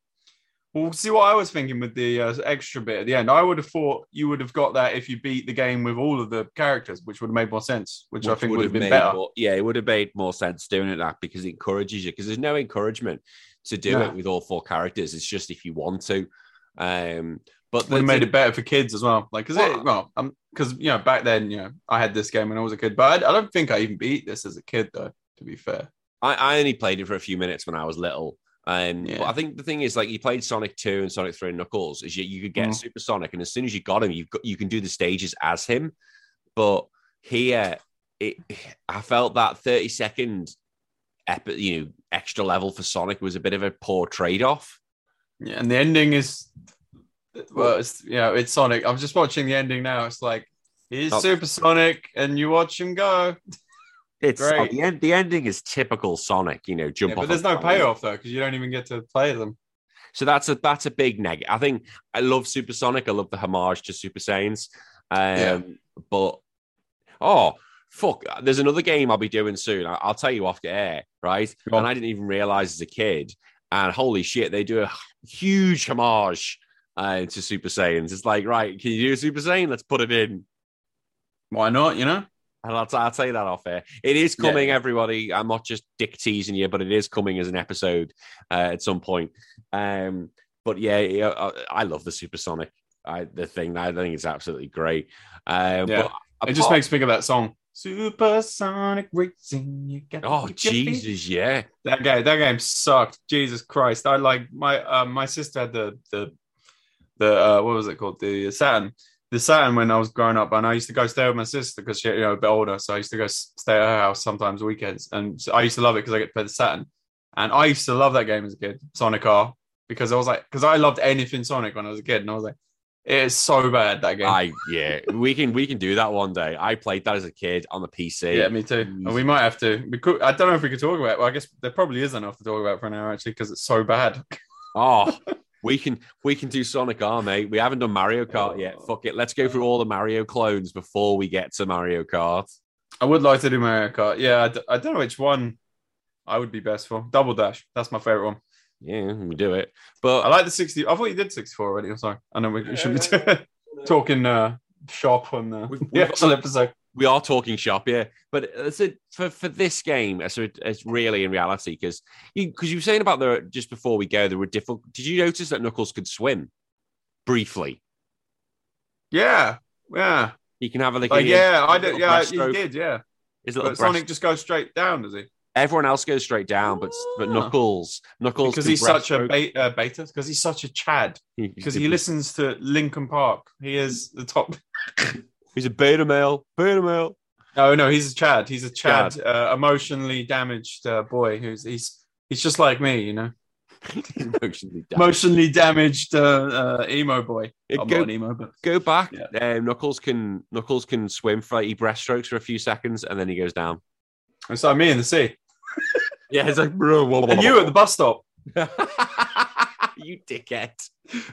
Well, see what I was thinking with the uh, extra bit at the end. I would have thought you would have got that if you beat the game with all of the characters, which would have made more sense. Which, which I think would have been better. More, yeah, it would have made more sense doing it that because it encourages you. Because there's no encouragement to do it with all four characters. It's just if you want to. Um, but they made it better for kids as well. Like, cause it, well, um, because you know, back then, you know, I had this game when I was a kid, but I, I, don't think I even beat this as a kid, though. To be fair, I, I only played it for a few minutes when I was little. Um, yeah. But I think the thing is, like, you played Sonic Two and Sonic Three and Knuckles, is you, you could get mm. Super Sonic, and as soon as you got him, you you can do the stages as him. But here, it I felt that thirty second, epi- you know, extra level for Sonic was a bit of a poor trade off. Yeah, and the ending is well, it's you know, it's Sonic. I'm just watching the ending now. It's like He's Not- supersonic, and you watch him go. It's Great. oh, the end. The ending is typical Sonic. You know, jump Yeah, off. but there's no payoff though, because you don't even get to play them. So that's a that's a big negative. I think I love Supersonic. I love the homage to Super Saiyans. Um, Yeah. But oh fuck, there's another game I'll be doing soon. I, will tell you off the air, right? On. And I didn't even realize as a kid. And holy shit, they do a huge homage uh, to Super Saiyans. It's like, right, can you do a Super Saiyan? Let's put it in. Why not? You know. And I'll, I'll tell you that off air. It is Yeah. coming, everybody. I'm not just dick teasing you, but it is coming as an episode uh, at some point. Um, but yeah, yeah, I, I love the supersonic. I, the thing. I think it's absolutely great. Um, Yeah. but It just makes me think of that song. Supersonic racing. You got Oh to get your feet- Jesus, yeah. That game. That game sucked. Jesus Christ. I like my uh, my sister had the the the uh, what was it called? The Saturn. The Saturn when I was growing up, and I used to go stay with my sister because she, you know, a bit older. So I used to go stay at her house sometimes weekends, and so I used to love it because I get to play the Saturn. And I used to love that game as a kid, Sonic R, because I was like, because I loved anything Sonic when I was a kid, and I was like, it is so bad that game. I yeah. We can we can do that one day. I played that as a kid on the PC. yeah, me too. And we might have to. We could. I don't know if we could talk about. it. Well, I guess there probably is enough to talk about for an hour actually, because it's so bad. Oh, we can we can do Sonic R, mate. We haven't done Mario Kart yet. Fuck it. Let's go through all the Mario clones before we get to Mario Kart. I would like to do Mario Kart. Yeah, I, d- I don't know which one I would be best for. Double Dash. That's my favorite one. Yeah, we do it. But I like the 60. I thought you did 64 already. I'm sorry. I know we, we should be talking uh, shop on the, We've- we've- actual episode. We are talking shop, yeah. But it's a, for for this game, so it, it's really in reality because you because you were saying about the just before we go, there were different. Did you notice that Knuckles could swim briefly? Yeah. Yeah. He can have a like, a- yeah, I did. Yeah, he did. Yeah. His little Sonic just goes straight down, does he? Everyone else goes straight down, but but Ah. Knuckles, Knuckles, Because he's such a. Uh, beta because he's such a Chad. He- Because he listens to Linkin Park. He is the top. He's a beta male, beta male. No, no, he's a Chad. He's a Chad, Chad. Uh, emotionally damaged uh, boy who's he's he's just like me, you know, Emotionally damaged. emotionally damaged uh, uh, emo boy. It I'm go- not an emo, but Go back. Yeah. Um, Knuckles can Knuckles can swim for he breaststrokes for a few seconds and then he goes down. it's like me in the sea. Yeah, it's like bro. And you at the bus stop, you dickhead.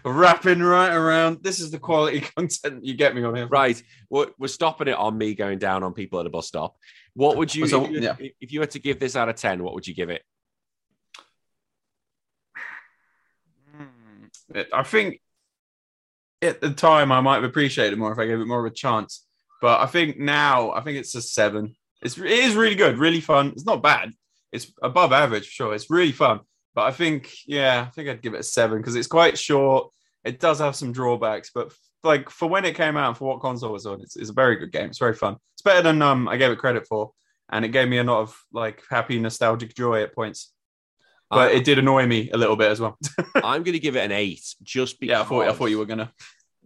wrapping right around. This is the quality content you get me on here. Right, we're, we're stopping it on me going down on people at a bus stop. What would you, So, if, you yeah. if you had to give this out of ten? What would you give it? Hmm. I think at the time I might have appreciated it more if I gave it more of a chance. But I think now I think it's a seven. It's it is really good, really fun. It's not bad. It's above average for sure. It's really fun. But I think yeah, I think I'd give it a seven because it's quite short. It does have some drawbacks, but like for when it came out and for what console was on, it's, it's a very good game. It's very fun. It's better than um I gave it credit for, and it gave me a lot of like happy nostalgic joy at points. But I- it did annoy me a little bit as well. I'm going to give it an eight, just because. yeah, I thought I thought you were gonna.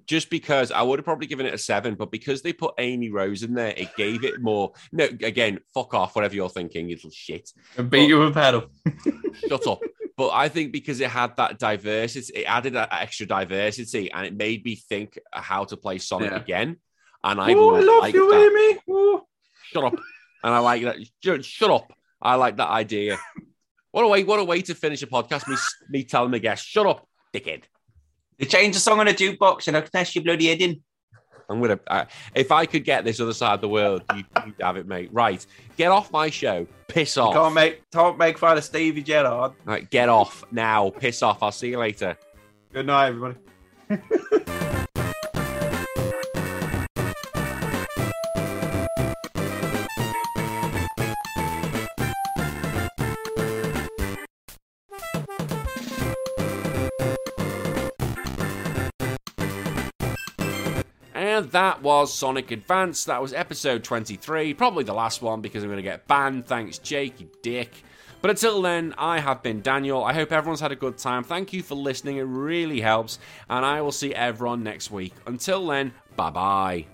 Just because I would have probably given it a seven, but because they put Amy Rose in there, it gave it more. No, again, fuck off, whatever you're thinking, little shit. And Beat you with a paddle. Shut up. But I think because it had that diversity, it added that extra diversity, and it made me think how to play Sonic Yeah. again. And I, love you, that. Amy. Oh. Shut up. And I like that. Shut- Shut up. I like that idea. What a way! What a way to finish a podcast. Me, me telling the guest, "Shut up, dickhead." They changed the song on a jukebox and I smash your bloody head in. I'm gonna. Uh, if I could get this other side of the world, you, you'd have it, mate. Right, get off my show. Piss off. Can't make can't make fun of Stevie Gerrard. Right, get off now. Piss off. I'll see you later. Good night, everybody. And that was Sonic Advance. That was episode 23. Probably the last one because I'm going to get banned. Thanks, Jake, you dick. But until then, I have been Daniel. I hope everyone's had a good time. Thank you for listening. It really helps. And I will see everyone next week. Until then, bye bye.